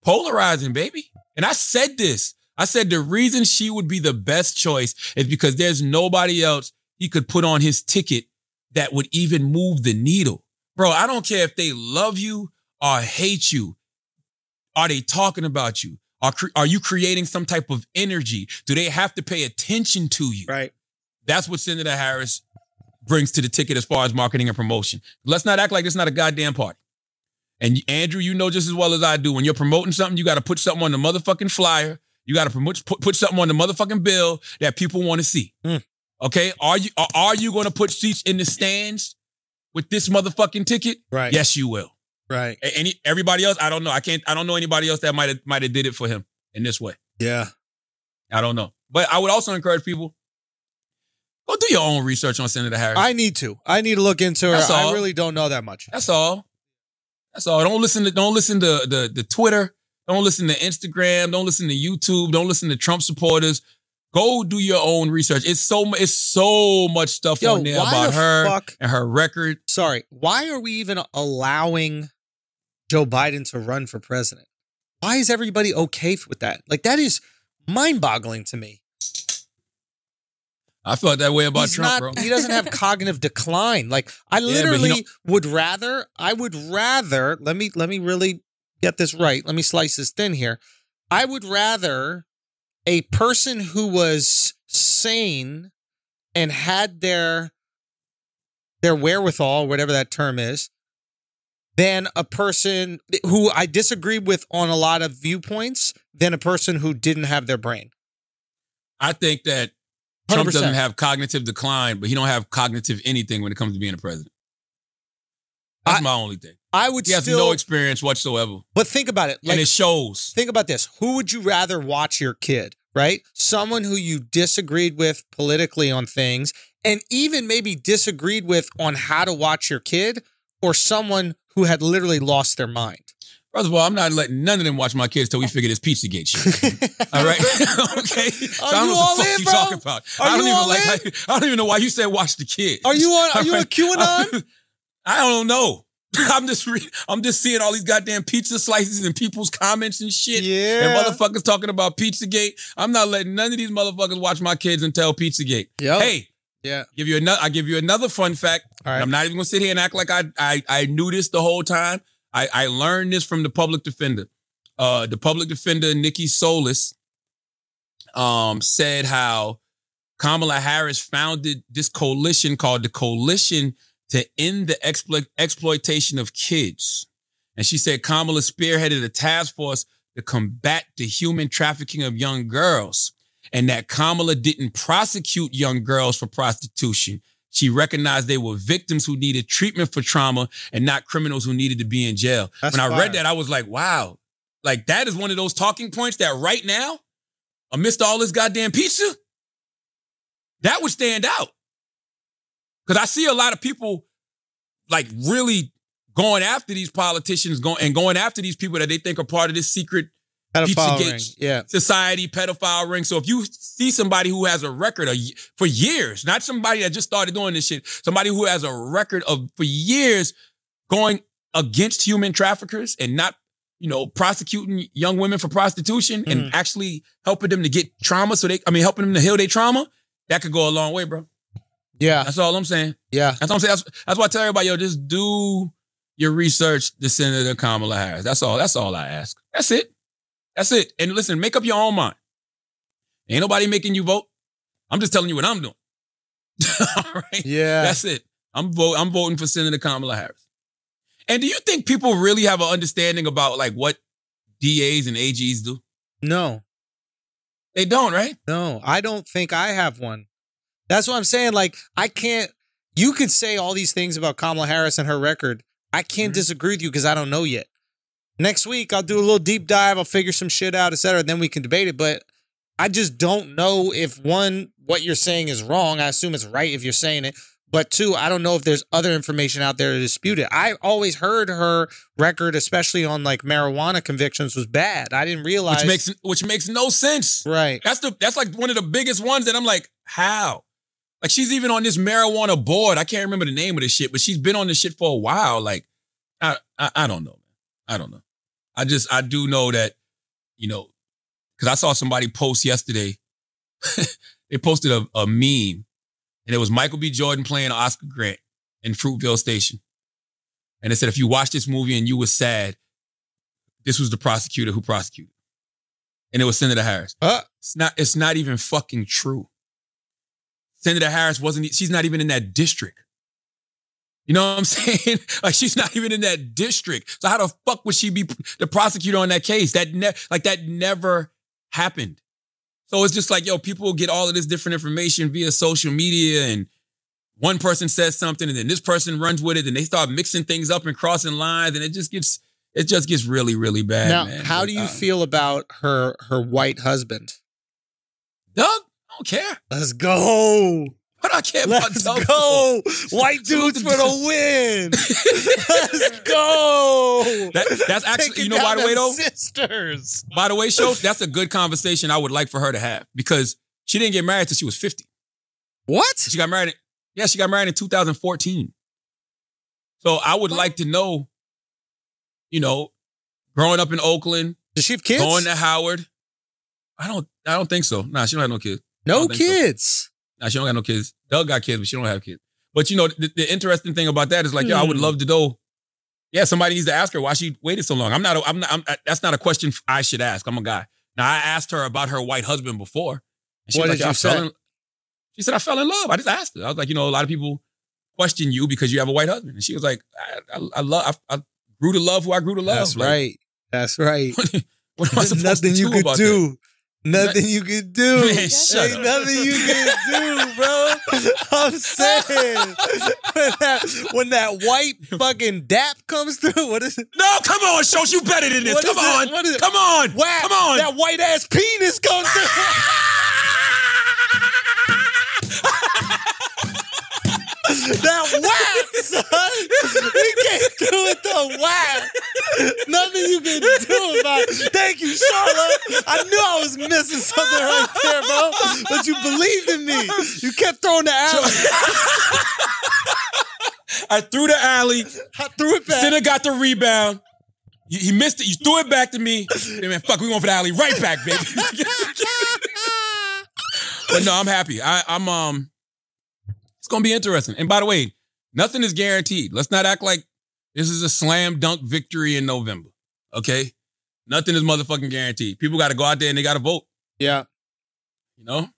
Polarizing, baby. And I said this. I said the reason she would be the best choice is because there's nobody else he could put on his ticket that would even move the needle. Bro, I don't care if they love you or hate you. Are they talking about you? Are, are you creating some type of energy? Do they have to pay attention to you? Right. That's what Senator Harris brings to the ticket as far as marketing and promotion. Let's not act like it's not a goddamn party. And Andrew, you know just as well as I do, when you're promoting something, you got to put something on the motherfucking flyer. You got to promote, put, put something on the motherfucking bill that people want to see. Mm. Okay, are you are, are you going to put seats in the stands with this motherfucking ticket? Right. Yes, you will. Right. Any everybody else? I don't know. I can't. I don't know anybody else that might have might have did it for him in this way. Yeah. I don't know. But I would also encourage people go do your own research on Senator Harris. I need to. I need to look into her. I really don't know that much. That's all. That's all. Don't listen to don't listen to the the Twitter. Don't listen to Instagram. Don't listen to YouTube. Don't listen to Trump supporters. Go do your own research. It's so it's so much stuff Yo, on there about the her fuck- and her record. Sorry. Why are we even allowing Joe Biden to run for president? Why is everybody okay with that? Like that is mind-boggling to me. I felt that way about He's Trump, not, bro. He doesn't have cognitive decline. Like I literally don't- would rather. I would rather. Let me let me really get this right. Let me slice this thin here. I would rather a person who was sane and had their their wherewithal, whatever that term is, than a person who I disagree with on a lot of viewpoints than a person who didn't have their brain. I think that Trump 100%. doesn't have cognitive decline, but he don't have cognitive anything when it comes to being a president. That's I- my only thing. I would He has still, no experience whatsoever, but think about it. Like, and it shows. think about this. Who would you rather watch your kid, right? Someone who you disagreed with politically on things and even maybe disagreed with on how to watch your kid or someone who had literally lost their mind. First of all, I'm not letting none of them watch my kids till we figure this Pizzagate shit. All right, okay. So I don't you know what the fuck in, you bro? talking about. Are I don't you even all like. I don't even know why you said watch the kids. Are you on are All you right? QAnon? I don't know. I'm just re- I'm just seeing all these goddamn pizza slices and people's comments and shit. Yeah. And motherfuckers talking about Pizzagate. I'm not letting none of these motherfuckers watch my kids until Pizzagate. Yep. Hey, Yeah. give you another. I give you another fun fact. All right. I'm not even gonna sit here and act like I I I knew this the whole time. I I learned this from the public defender. Uh, the public defender Nikki Solis um said how Kamala Harris founded this coalition called the Coalition to End the Exploit- Exploitation of Kids. And she said Kamala spearheaded a task force to combat the human trafficking of young girls, and that Kamala didn't prosecute young girls for prostitution. She recognized they were victims who needed treatment for trauma and not criminals who needed to be in jail. That's when I fire. read that, I was like, wow, like that is one of those talking points that right now, amidst all this goddamn pizza, that would stand out. Because I see a lot of people like really going after these politicians going and going after these people that they think are part of this secret Pedophile ring. Yeah. society pedophile ring. So if you see somebody who has a record of, for years, not somebody that just started doing this shit, somebody who has a record of for years going against human traffickers and not, you know, prosecuting young women for prostitution and mm-hmm. actually helping them to get trauma. So they, I mean, helping them to heal their trauma. That could go a long way, bro. Yeah. That's all I'm saying. Yeah. That's what I'm saying. That's, that's why I tell everybody, yo, just do your research to Senator Kamala Harris. That's all. That's all I ask. That's it. That's it. And listen, make up your own mind. Ain't nobody making you vote. I'm just telling you what I'm doing. all right. Yeah. That's it. I'm vote. I'm voting for Senator Kamala Harris. And do you think people really have an understanding about like what DAs and AGs do? no. They don't, right? No, I don't think I have one. That's what I'm saying. Like, I can't. You could say all these things about Kamala Harris and her record. I can't Mhm. disagree with you because I don't know yet. Next week, I'll do a little deep dive. I'll figure some shit out, et cetera. Then we can debate it. But I just don't know if one, what you're saying is wrong. I assume it's right if you're saying it. But two, I don't know if there's other information out there to dispute it. I always heard her record, especially on like marijuana convictions, was bad. I didn't realize. which makes which makes no sense. right. That's the that's like one of the biggest ones that I'm like, how? Like she's even on this marijuana board. I can't remember the name of this shit, but she's been on this shit for a while. Like, I I, I don't know, man. I don't know. I just I do know that, you know, because I saw somebody post yesterday. they posted a, a meme, and it was Michael B. Jordan playing Oscar Grant in Fruitvale Station. And it said, if you watch this movie and you were sad, this was the prosecutor who prosecuted. And it was Senator Harris. Uh, It's not. It's not even fucking true. Senator Harris wasn't. She's not even in that district. You know what I'm saying? like she's not even in that district. So how the fuck would she be the prosecutor on that case? That ne- like that never happened. So it's just like yo, people get all of this different information via social media, and one person says something, and then this person runs with it, and they start mixing things up and crossing lines, and it just gets it just gets really really bad. now, man. how do you feel about her her white husband? Doug? I don't care. Let's go. What do I can't Let's go. White dudes for the win. Let's go. That- that's actually- you know, by the way, though? sisters. By the way, show that's a good conversation I would like for her to have because she didn't get married till she was 50. What? She got married. Yeah, she got married in 2014. So I would like to know, you know, growing up in Oakland, Does she have kids? going to Howard. I don't. I don't think so. Nah, she don't have no kids. No don't so. Nah, she don't got no kids. Doug got kids, but she don't have kids. But you know, the, the interesting thing about that is like, yo, I would Hmm. love to know. Yeah, somebody needs to ask her why she waited so long. I'm not. a- I'm not. I'm, that's not a question I should ask. I'm a guy. Now I asked her about her white husband before. And she What was like, "Yo, you I fell in- she said I fell in love. I just asked her. I was like, you know, a lot of people question you because you have a white husband, and she was like, I, I, I love. I, I grew to love who I grew to love. That's Like, right. That's right. What am I There's supposed nothing to you do could do. that? Nothing you could do. Man, shut Ain't up. nothing you can do, bro. I'm saying when that, when that white fucking dap comes through, what is it? No, come on, Schulz you better than this. What come is it? on, What is it? come on, Whap, come on. that white ass penis comes through. that whap, son. You can't do it the whap. Nothing you can do about it. Thank you, Charlotte. I knew I was missing something right there, bro. But you believed in me. You kept throwing the alley. I threw the alley. I threw it back. Sinner got the rebound. He, he missed it. You threw it back to me. Hey, man, fuck, we going for the alley. Right back, baby. but no, I'm happy. I, I'm um. It's gonna be interesting. And by the way, nothing is guaranteed. Let's not act like this is a slam dunk victory in November. Okay, nothing is motherfucking guaranteed. People got to go out there and they got to vote. yeah. you know?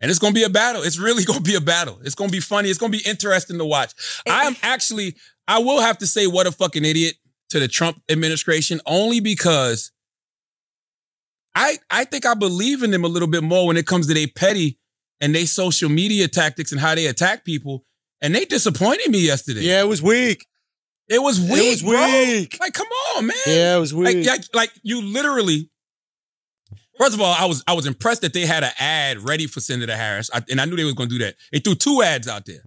And it's gonna be a battle. It's really gonna be a battle. It's gonna be funny. It's gonna be interesting to watch. I'm actually, I will have to say, what a fucking idiot to the Trump administration, only because I I think I believe in them a little bit more when it comes to their petty and they social media tactics and how they attack people. And they disappointed me yesterday. Yeah, it was weak. It was weak. It was bro. weak. Like, come on, man. Yeah, it was Like, weak. like, like you literally. First of all, I was I was impressed that they had an ad ready for Senator Harris, I, and I knew they was going to do that. They threw two ads out there,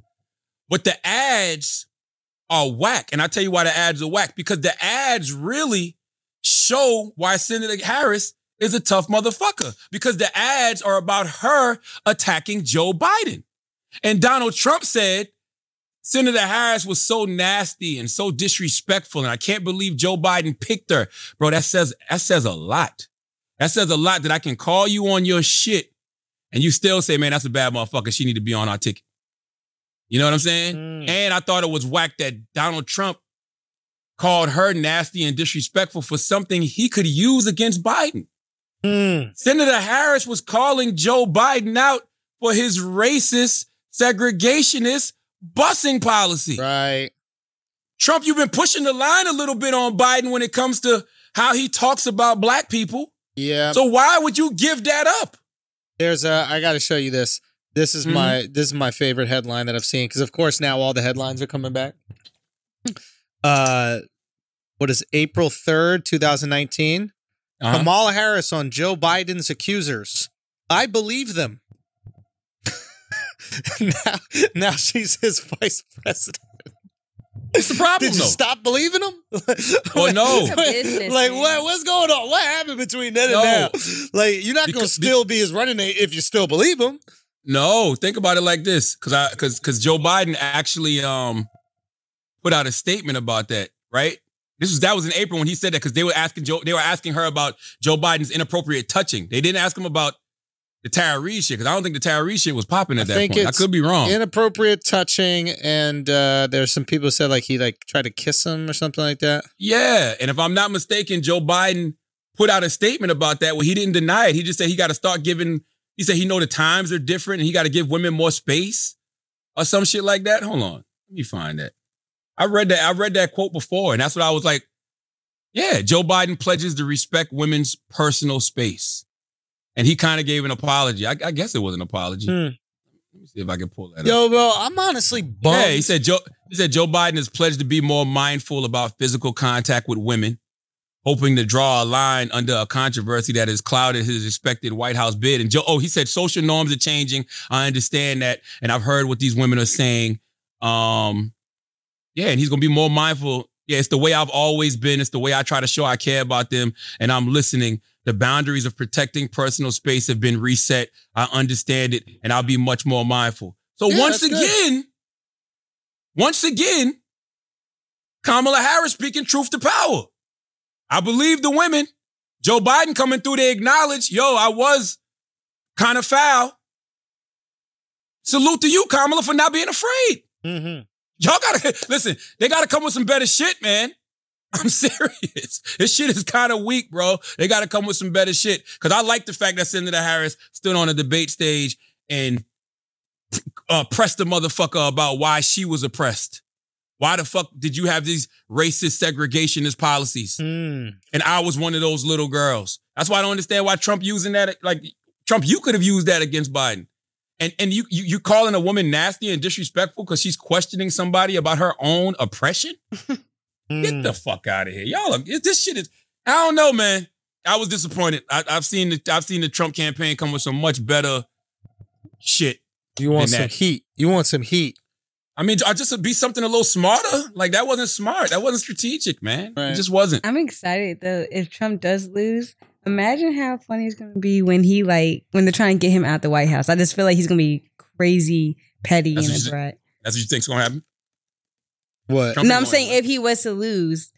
but the ads are whack, and I tell you why the ads are whack because the ads really show why Senator Harris is a tough motherfucker because the ads are about her attacking Joe Biden, and Donald Trump said Senator Harris was so nasty and so disrespectful, and I can't believe Joe Biden picked her. Bro, that says that says a lot. That says a lot that I can call you on your shit and you still say, man, that's a bad motherfucker. She need to be on our ticket. You know what I'm saying? Mm. And I thought it was whack that Donald Trump called her nasty and disrespectful for something he could use against Biden. Mm. Senator Harris was calling Joe Biden out for his racist, segregationist busing policy. Right. Trump, you've been pushing the line a little bit on Biden when it comes to how he talks about black people. Yeah. So why would you give that up? There's a. I got to show you this. This is Mhm. my. This is my favorite headline that I've seen because, of course, now all the headlines are coming back. Uh, what is April 3rd, 2019? Uh-huh. Kamala Harris on Joe Biden's accusers. I believe them. now, now she's his vice president. What's the problem Did you though? stop believing him? Well, no. Business, like what? What's going on? What happened between then No. and now? Like you're not going to still be his running mate if you still believe him. No, think about it like this, because I because because Joe Biden actually um put out a statement about that, right? This was that was in April when he said that because they were asking Joe they were asking her about Joe Biden's inappropriate touching. They didn't ask him about the Reid shit because I don't think the Reid shit was popping at I that think point. I could be wrong. Inappropriate touching, and uh, there's some people who said like he like tried to kiss him or something like that. yeah, and if I'm not mistaken, Joe Biden put out a statement about that where he didn't deny it. He just said he got to start giving. He said he know the times are different and he got to give women more space or some shit like that. Hold on, let me find that. I read that. I read that quote before, and that's what I was like. Yeah, Joe Biden pledges to respect women's personal space, and he kind of gave an apology. I, I guess it was an apology. Hmm. Let me see if I can pull that up. Yo, bro, I'm honestly bummed. Yeah, he said Joe. He said Joe Biden has pledged to be more mindful about physical contact with women, hoping to draw a line under a controversy that has clouded his expected White House bid. And Joe, oh, he said social norms are changing. I understand that, and I've heard what these women are saying. Um, yeah, and he's gonna be more mindful. Yeah, it's the way I've always been. It's the way I try to show I care about them, and I'm listening. The boundaries of protecting personal space have been reset. I understand it, and I'll be much more mindful. So Yeah, once that's good. again, once again, Kamala Harris speaking truth to power. I believe the women. Joe Biden coming through, they acknowledge, yo, I was kind of foul. Salute to you, Kamala, for not being afraid. Mm-hmm. Y'all gotta listen. They gotta come with some better shit, man. I'm serious. This shit is kind of weak, bro. They gotta come with some better shit. Cause I like the fact that Senator Harris stood on a debate stage and uh, pressed the motherfucker about why she was oppressed. Why the fuck did you have these racist segregationist policies? Mm. And I was one of those little girls. That's why I don't understand why Trump using that. Like Trump, you could have used that against Biden. And and you you, you calling a woman nasty and disrespectful because she's questioning somebody about her own oppression? Get the fuck out of here, y'all. Are, this shit is. I don't know, man. I was disappointed. I, I've seen the I've seen the Trump campaign come with some much better shit. You want than some that. heat? You want some heat? I mean, I just to be something a little smarter. Like that wasn't smart. That wasn't strategic, man. Right. It just wasn't. I'm excited though. If Trump does lose, imagine how funny it's gonna be when he like when they're trying to get him out the White House. I just feel like he's gonna be crazy, petty, That's and a you- brat. That's what you think's gonna happen. What? Trump No, I'm saying if he was to lose,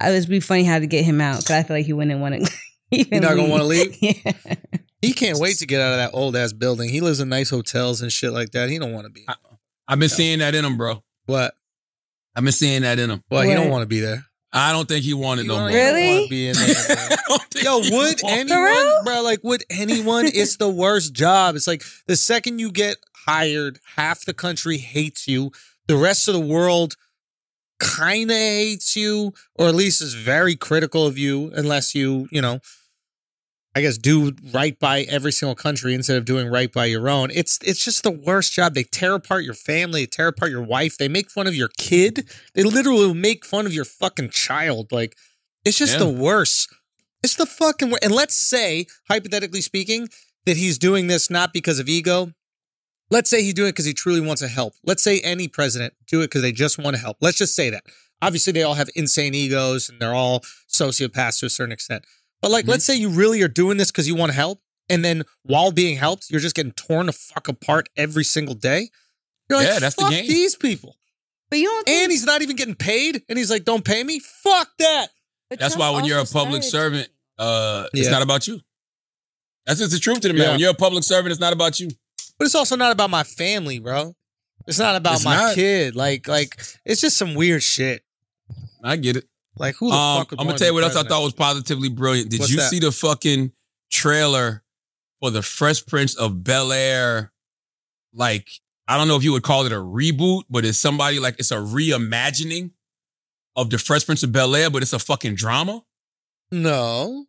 it would be funny how to get him out because I feel like he wouldn't want to. You're not gonna wanna leave? yeah. He can't wait to get out of that old ass building. He lives in nice hotels and shit like that. He don't want to be. I- I've been seeing that in him, bro. What? I've been seeing that in him. Well, he don't want to be there. I don't think he wanted You no more. Really? be in there, bro. I don't think Yo, would anyone, bro? Like, would anyone? It's the worst job. It's like the second you get hired, half the country hates you. The rest of the world kind of hates you, or at least is very critical of you, unless you, you know, I guess do right by every single country instead of doing right by your own. It's it's just the worst job. They tear apart your family, they tear apart your wife, they make fun of your kid. They literally make fun of your fucking child. Like it's just Yeah. the worst. It's the fucking worst. And let's say, hypothetically speaking, that he's doing this not because of ego. Let's say he's doing it because he truly wants to help. Let's say any president do it because they just want to help. Let's just say that. Obviously, they all have insane egos and they're all sociopaths to a certain extent. But like, Mhm. let's say you really are doing this because you want to help, and then while being helped, you're just getting torn the fuck apart every single day. You're like, Yeah, that's the game. these people. But you don't. Think, And he's not even getting paid, and he's like, don't pay me. Fuck that. But That's Trump why when you're a public started- servant, uh, it's not about you. That's just the truth to the man. Yeah. When you're a public servant, it's not about you. But it's also not about my family, bro. It's not about It's my not. kid. Like, like it's just some weird shit. I get it. Like, who the Um, fuck? Would I'm gonna tell you be what else I thought was positively brilliant. Did What's you that? see the fucking trailer for the Fresh Prince of Bel Air? Like, I don't know if you would call it a reboot, but it's somebody like it's a reimagining of the Fresh Prince of Bel Air, but it's a fucking drama, No,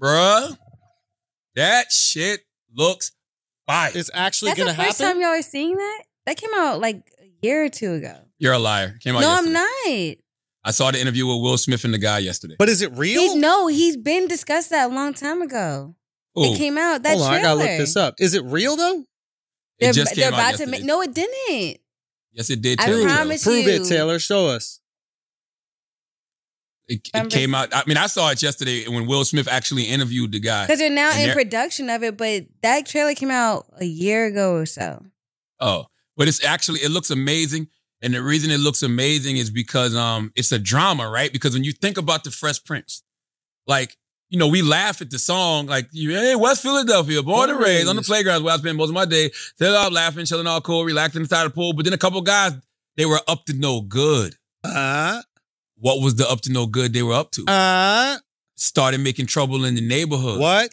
bruh. That shit looks fire. it's actually That's gonna the first time y'all are seeing that. That came out like a year or two ago. You're a liar. Came out No, yesterday. I'm not. I saw the interview with Will Smith and the guy yesterday. But is it real? He, no, he's been discussed that a long time ago. Ooh, It came out that Hold on, I gotta look this up. Is it real though? it They're, just they're came out about to yesterday. make. No, it didn't. Yes, it did. I Taylor. promise Prove it, you. Taylor. Show us. It, it came out. I mean, I saw it yesterday when Will Smith actually interviewed the guy. Because they're now And in they're- production of it, but that trailer came out a year ago or so. Oh, but it's actually it looks amazing, and the reason it looks amazing is because um it's a drama, right? Because when you think about the Fresh Prince, like you know we laugh at the song, like you hey West Philadelphia, born and raised on the Raised. playgrounds where I spend most of my day, still out laughing, chilling, all cool, relaxing inside the pool. But then a couple guys they were up to no good. Uh, What was the up to no good they were up to? uh, Started making trouble in the neighborhood. what?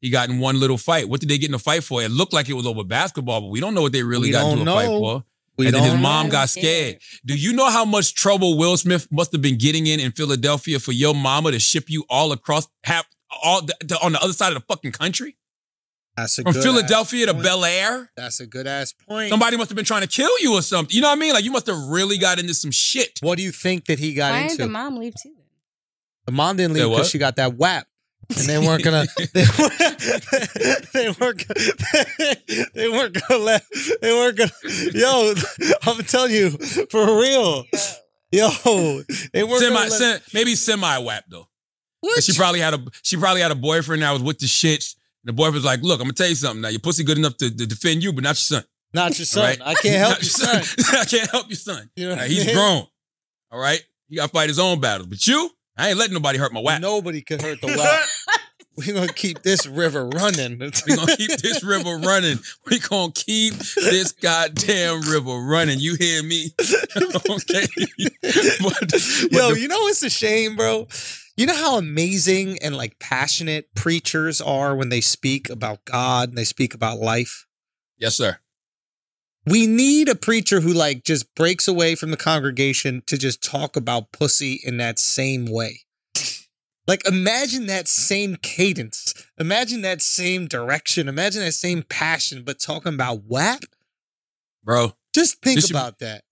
He got in one little fight. What did they get in a fight for? It looked like it was over basketball, but we don't know what they really We got into a fight for. We and then his mom know. got scared. Do you know how much trouble Will Smith must have been getting in in Philadelphia for your mama to ship you all across half all the, the- on the other side of the fucking country That's a from good Philadelphia to point. Bel Air? That's a good ass point. Somebody must have been trying to kill you or something. You know what I mean? Like you must have really got into some shit. What do you think that he got Why into? didn't the mom leave too? The mom didn't leave because she got that whap. And they weren't gonna. They, weren't- they weren't. Gonna, they weren't gonna let. They weren't gonna. Yo, I'm telling you for real. Yo, they weren't Semi, gonna let, sem- maybe semi whap though. She probably had a she probably had a boyfriend that was with the shits. The boyfriend was like, "Look, I'm gonna tell you something. Now your pussy good enough to, to defend you, but not your son. Not your son. Right? I can't help your son. I can't help your son. You know Now, he's grown. All right, he got to fight his own battles. But you, I ain't letting nobody hurt my whack. Nobody could hurt the whap. We're gonna keep this river running. We gonna keep this river running. We gonna keep this goddamn river running. You hear me? okay. but, but Yo, the- you know it's a shame, bro. You know how amazing and like passionate preachers are when they speak about God and they speak about life. yes, sir. We need a preacher who like just breaks away from the congregation to just talk about pussy in that same way. Like imagine that same cadence. Imagine that same direction. Imagine that same passion, but talking about WAP. Bro, Just think about that.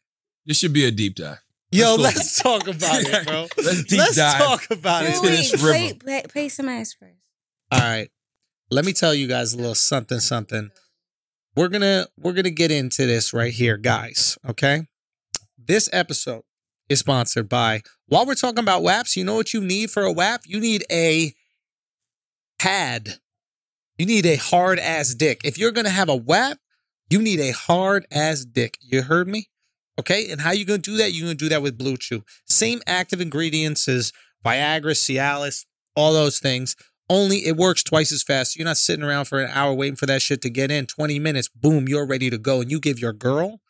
this should be a deep dive. Yo, go. let's talk about it, bro. Let's deep let's dive. talk about Wait, it. into wait, play, play, play some ass first. All right. Let me tell you guys a little something something. We're going to we're going to get into this right here, guys, okay? This episode is sponsored by While we're talking about WAPs, you know what you need for a WAP? You need a pad. You need a hard ass dick. If you're going to have a WAP, you need a hard ass dick. You heard me? Okay? And how you going to do that? You're going to do that with BlueChew. Same active ingredients as Viagra, Cialis, all those things. Only it works twice as fast. You're not sitting around for an hour waiting for that shit to get in. 20 minutes, boom, you're ready to go. And you give your girl,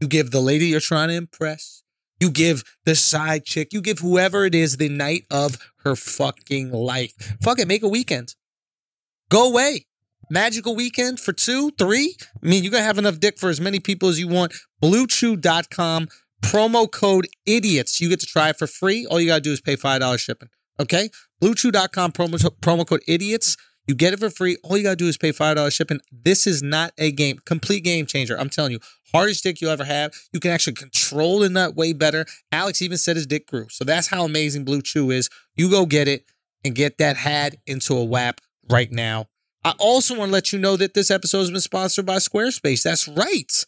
you give the lady you're trying to impress, you give the side chick, you give whoever it is the night of her fucking life. Fuck it, make a weekend. Go away. Magical weekend for two, three. I mean, you're going to have enough dick for as many people as you want. BlueChew.com, promo code IDIOTS. You get to try it for free. All you got to do is pay $5 shipping. Okay? BlueChew.com, promo, promo code IDIOTS. You get it for free. All you got to do is pay $5 shipping. This is not a game, complete game changer. I'm telling you, hardest dick you'll ever have. You can actually control the nut way better. Alex even said his dick grew. So that's how amazing BlueChew is. You go get it and get that had into a WAP right now. I also want to let you know that this episode has been sponsored by Squarespace. That's right.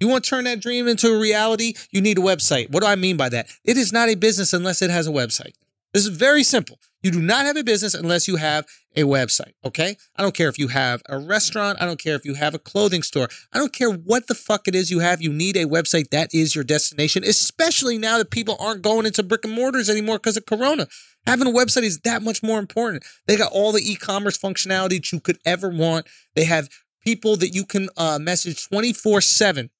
You want to turn that dream into a reality? You need a website. What do I mean by that? It is not a business unless it has a website. This is very simple. You do not have a business unless you have a website, okay? I don't care if you have a restaurant. I don't care if you have a clothing store. I don't care what the fuck it is you have. You need a website. That is your destination, especially now that people aren't going into brick and mortars anymore because of Corona. Having a website is that much more important. They got all the e commerce functionality that you could ever want. They have people that you can uh, message 24 7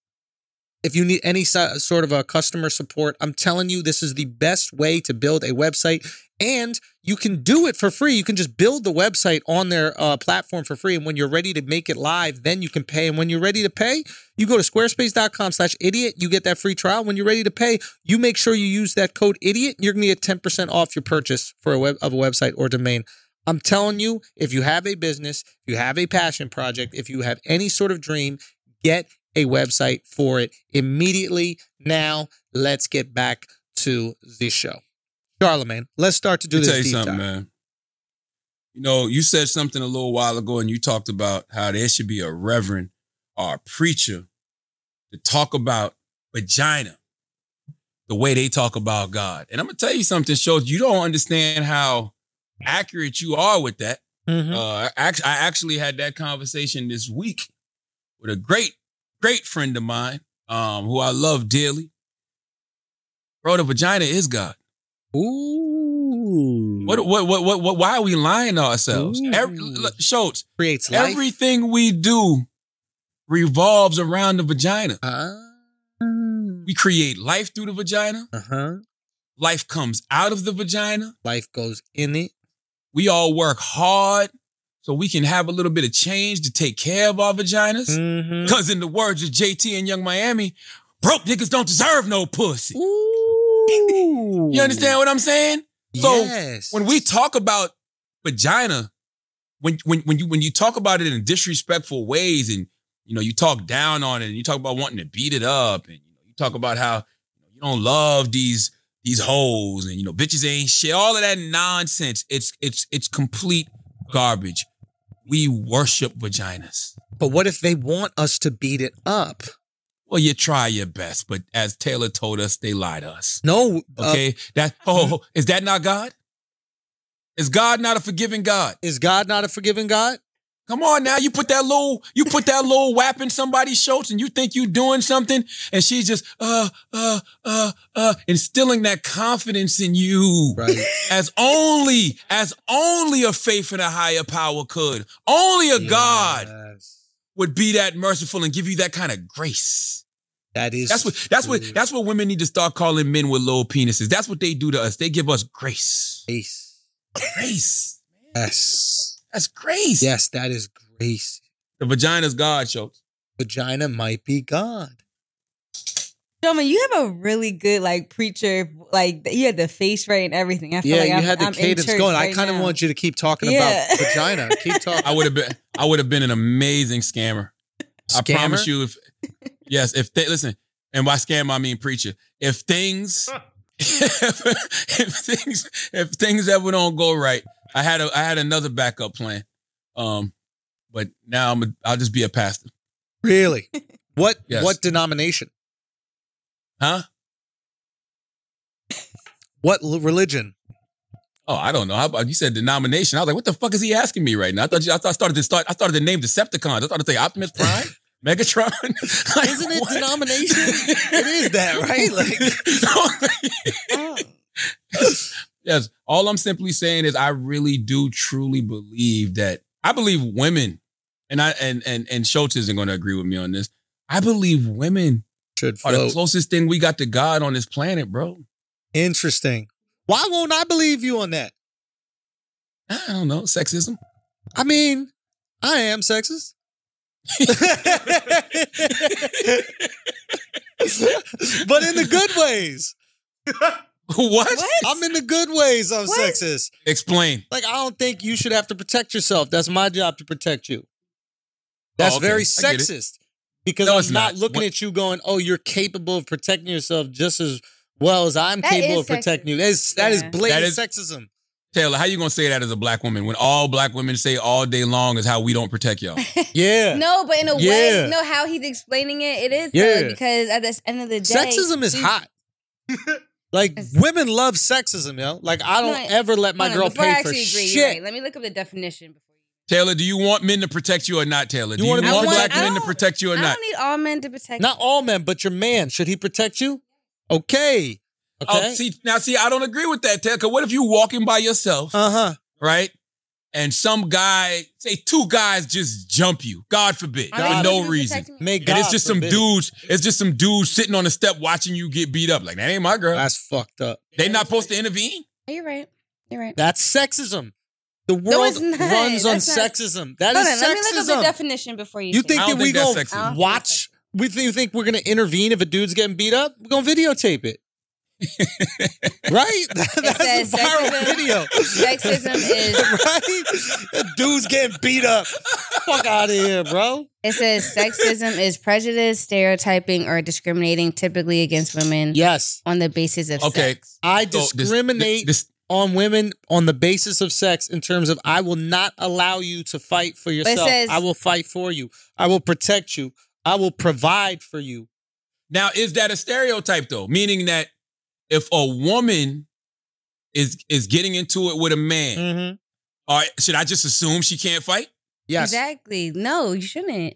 if you need any sort of a customer support, I'm telling you, this is the best way to build a website. And you can do it for free. You can just build the website on their uh, platform for free. And when you're ready to make it live, then you can pay. And when you're ready to pay, you go to squarespace.com slash idiot. You get that free trial. When you're ready to pay, you make sure you use that code idiot. You're going to get 10% off your purchase for a web of a website or domain. I'm telling you, if you have a business, if you have a passion project, if you have any sort of dream, get a website for it immediately. Now, let's get back to the show. Charlamagne, let's start to do this tell you something, man. You know, you said something a little while ago, and you talked about how there should be a reverend or a preacher to talk about vagina the way they talk about God. And I'm gonna tell you something, Schulz you don't understand how accurate you are with that. Mhm. Uh, I I actually had that conversation this week with a great, great friend of mine, um, who I love dearly. Bro, the vagina is God. Ooh. What, what, what, what, what, why are we lying to ourselves? Every, look, Schulz, creates life? everything we do revolves around the vagina. Ah. We create life through the vagina. Uh-huh. Life comes out of the vagina. Life goes in it. We all work hard so we can have a little bit of change to take care of our vaginas. Mm-hmm. Because in the words of JT and Yung Miami, broke niggas don't deserve no pussy. Ooh. You understand what I'm saying? So yes. when we talk about vagina, when when when you when you talk about it in disrespectful ways, and you know you talk down on it, and you talk about wanting to beat it up, and you, know, you talk about how you don't love these these hoes, and you know bitches ain't shit, all of that nonsense. It's it's it's complete garbage. We worship vaginas. but what if they want us to beat it up? Well, you try your best, but as Taylor told us, they lied to us. No. uh, Okay, that oh, is that not God? Is God not a forgiving God? is God not a forgiving God? Come on now, you put that little, you put that little whap in somebody's shoulders, and you think you're doing something, and she's just uh uh uh uh instilling that confidence in you, Right. as only as only a faith in a higher power could. Only a God Yes. Would be that merciful and give you that kind of grace. That is. That's what that's what that's what women need to start calling men with little penises. That's what they do to us. They give us grace. grace. Grace. Yes. That's grace. Yes, that is grace. The vagina's God, Schulz. Vagina might be God. Gentlemen, you have a really good like preacher, like you had the face right and everything. I feel Yeah, like you I'm, had the I'm cadence church going. I kind of want you to keep talking Yeah. about vagina. Keep talking. I would have been I would have been an amazing scammer. I promise you if yes, if they listen, and by scam I mean preacher. If things if, if things if things ever don't go right, I had a I had another backup plan. Um but now I'm a, I'll just be a pastor. Really? What? Yes. What denomination? Huh? What religion? Oh, I don't know. How about you said denomination? I was like, what the fuck is he asking me right now? I thought you, I thought I started to start. I started to name Decepticons. I started to say Optimus Prime, Megatron. Like, Isn't it what? denomination? it is that, right? Like, yes. All I'm simply saying is I really do truly believe that I believe women, and I and and and Schulz isn't going to agree with me on this. I believe women should are the closest thing we got to God on this planet, bro. Interesting. Why won't I believe you on that? I don't know, sexism. I mean, I am sexist. but in the good ways. what? What? I'm in the good ways I'm What? sexist. Explain. Like, I don't think you should have to protect yourself. That's my job to protect you. That's Oh, okay. very I get it. sexist. Because No, I'm not, not. looking What- at you going, oh, you're capable of protecting yourself just as well as I'm That capable is of protecting you. That is, that is Yeah. blatant That is- sexism. Taylor, how you gonna say that as a black woman when all black women say all day long is how we don't protect y'all? Yeah. No, but in a Yeah. way, you know how he's explaining it. It is Yeah. though, because at the end of the day, Sexism is she's- hot. like women love sexism, yo. Like I don't No, ever let my Hold on, girl before I pay for actually agree, shit. right. Let me look up the definition before you. Taylor, do you want men to protect you or not, Taylor? Do You you, wanna want, black men to protect you or not? I not? don't need all men to protect. Not all men, but your man. Should he protect you? Okay. Okay. Oh, see now, see, I don't agree with that, Taylor. Because what if you walking by yourself, uh huh. right? And some guy, say two guys just jump you, God forbid, Are for no reason. protect me? May And it's just some forbid it. dudes, it's just some dudes sitting on the step watching you get beat up. Like, that ain't my girl. That's fucked up. they not supposed to intervene? You're right. You're right. That's sexism. The world it's not. runs on sexism. That's not- sexism. That Hold is on, let me look up the definition before you. You think that we think that's gonna watch? We think, you think we're gonna intervene if a dude's getting beat up? We're gonna videotape it. right? That's a viral sexism- video. Sexism is right? The dude's getting beat up. Fuck out of here, bro. it says sexism is prejudice, stereotyping, or discriminating typically against women Yes, on the basis of Okay. sex. I So this- discriminate This, on women on the basis of sex in terms of I will not allow you to fight for yourself. says- I will fight for you. I will protect you. I will provide for you. now, is that a stereotype though? Meaning that if a woman is is getting into it with a man, Mm-hmm. or should I just assume she can't fight? Yes. Exactly. No, you shouldn't.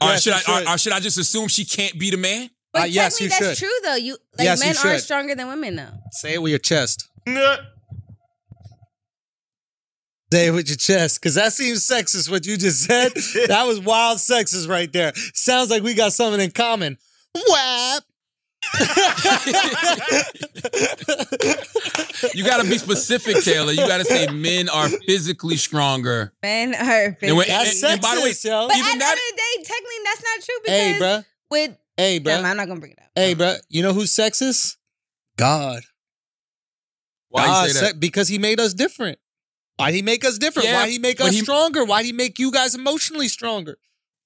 Or Yes, should I should. or, or should I just assume she can't beat a man? But Uh, yes, you that's should. true though. You like Yes, you men are should. stronger than women though. Say it with your chest. Say it with your chest, because that seems sexist. What you just said, that was wild sexist right there. Sounds like we got something in common. Whap. You got to be specific, Taylor. You got to say men are physically stronger. Men are And when- That's and- and by the way, sexist, yo. But even at the end of the day, technically that's not true because Hey, bruh. with Hey, Damn. I'm not gonna bring it up. Hey, bruh. You know who's sexist? God. Why God, you say that? se- because he made us different. Why'd he make us different? Yeah, Why'd he make us he- stronger? Why'd he make you guys emotionally stronger?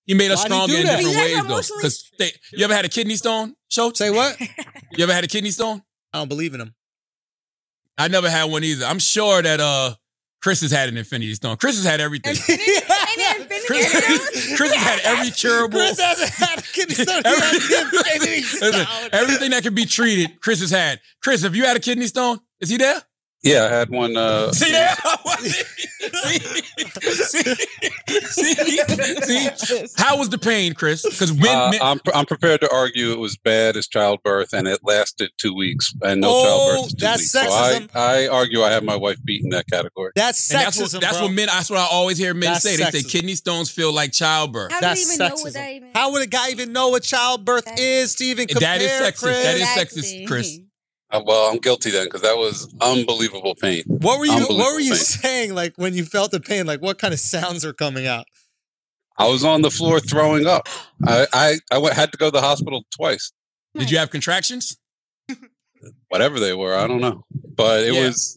He made us Why'd stronger in different ways, though. emotionally- Because you ever had a kidney stone, Schulz? Say what? You ever had a kidney stone? I don't believe in him. I never had one either. I'm sure that uh Chris has had an infinity stone. Chris has had everything. Ain't Infinity Chris, Stone? Chris has had every curable. Chris hasn't had a kidney stone. Every- had the Listen, stone. everything that can be treated, Chris has had. Chris, have you had a kidney stone? Is he there? Yeah, I had one. Uh, See there? see, see, see, see, how was the pain, Chris? Because men, uh, I'm I'm prepared to argue it was bad as childbirth, and it lasted two weeks, and no Oh, childbirth is two that's weeks. So sexism. I, I argue I have my wife beat in that category. That's and sexism, that's what that's bro. what men. That's what I always hear men That's say. They say kidney stones feel like childbirth. How do That's you even know sexism. what that even? How would a guy even know what childbirth Exactly. is to even compare, That is sexist. Chris? That is sexist, Chris. Uh, well, I'm guilty then because that was unbelievable pain. What were you What were you pain. saying? Like when you felt the pain, like what kind of sounds are coming out? I was on the floor throwing up. I I, I went, had to go to the hospital twice. Did you have contractions? Whatever they were, I don't know, but it Yeah. was.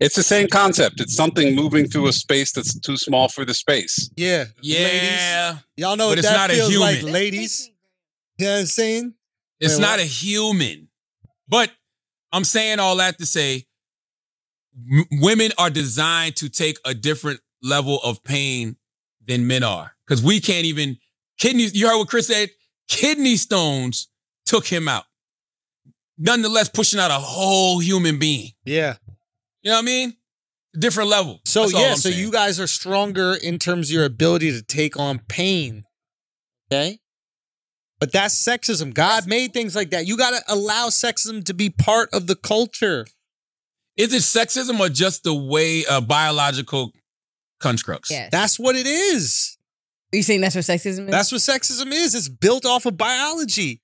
It's the same concept. It's something moving through a space that's too small for the space. Yeah, Yeah, ladies. Y'all know But what it's that not a feels like, human. ladies. You know what I'm saying? it's Wait, not what? a human. But I'm saying all that to say, m- women are designed to take a different level of pain than men are because we can't even kidneys. You heard what Chris said. Kidney stones took him out. Nonetheless, pushing out a whole human being. Yeah. You know what I mean? Different level. So That's yeah, so saying. you guys are stronger in terms of your ability to take on pain. Okay? But that's sexism. God made things like that. You got to allow sexism to be part of the culture. Is it sexism or just the way uh, biological constructs? Yes. That's what it is. Are you saying that's what sexism is? That's what sexism is. It's built off of biology.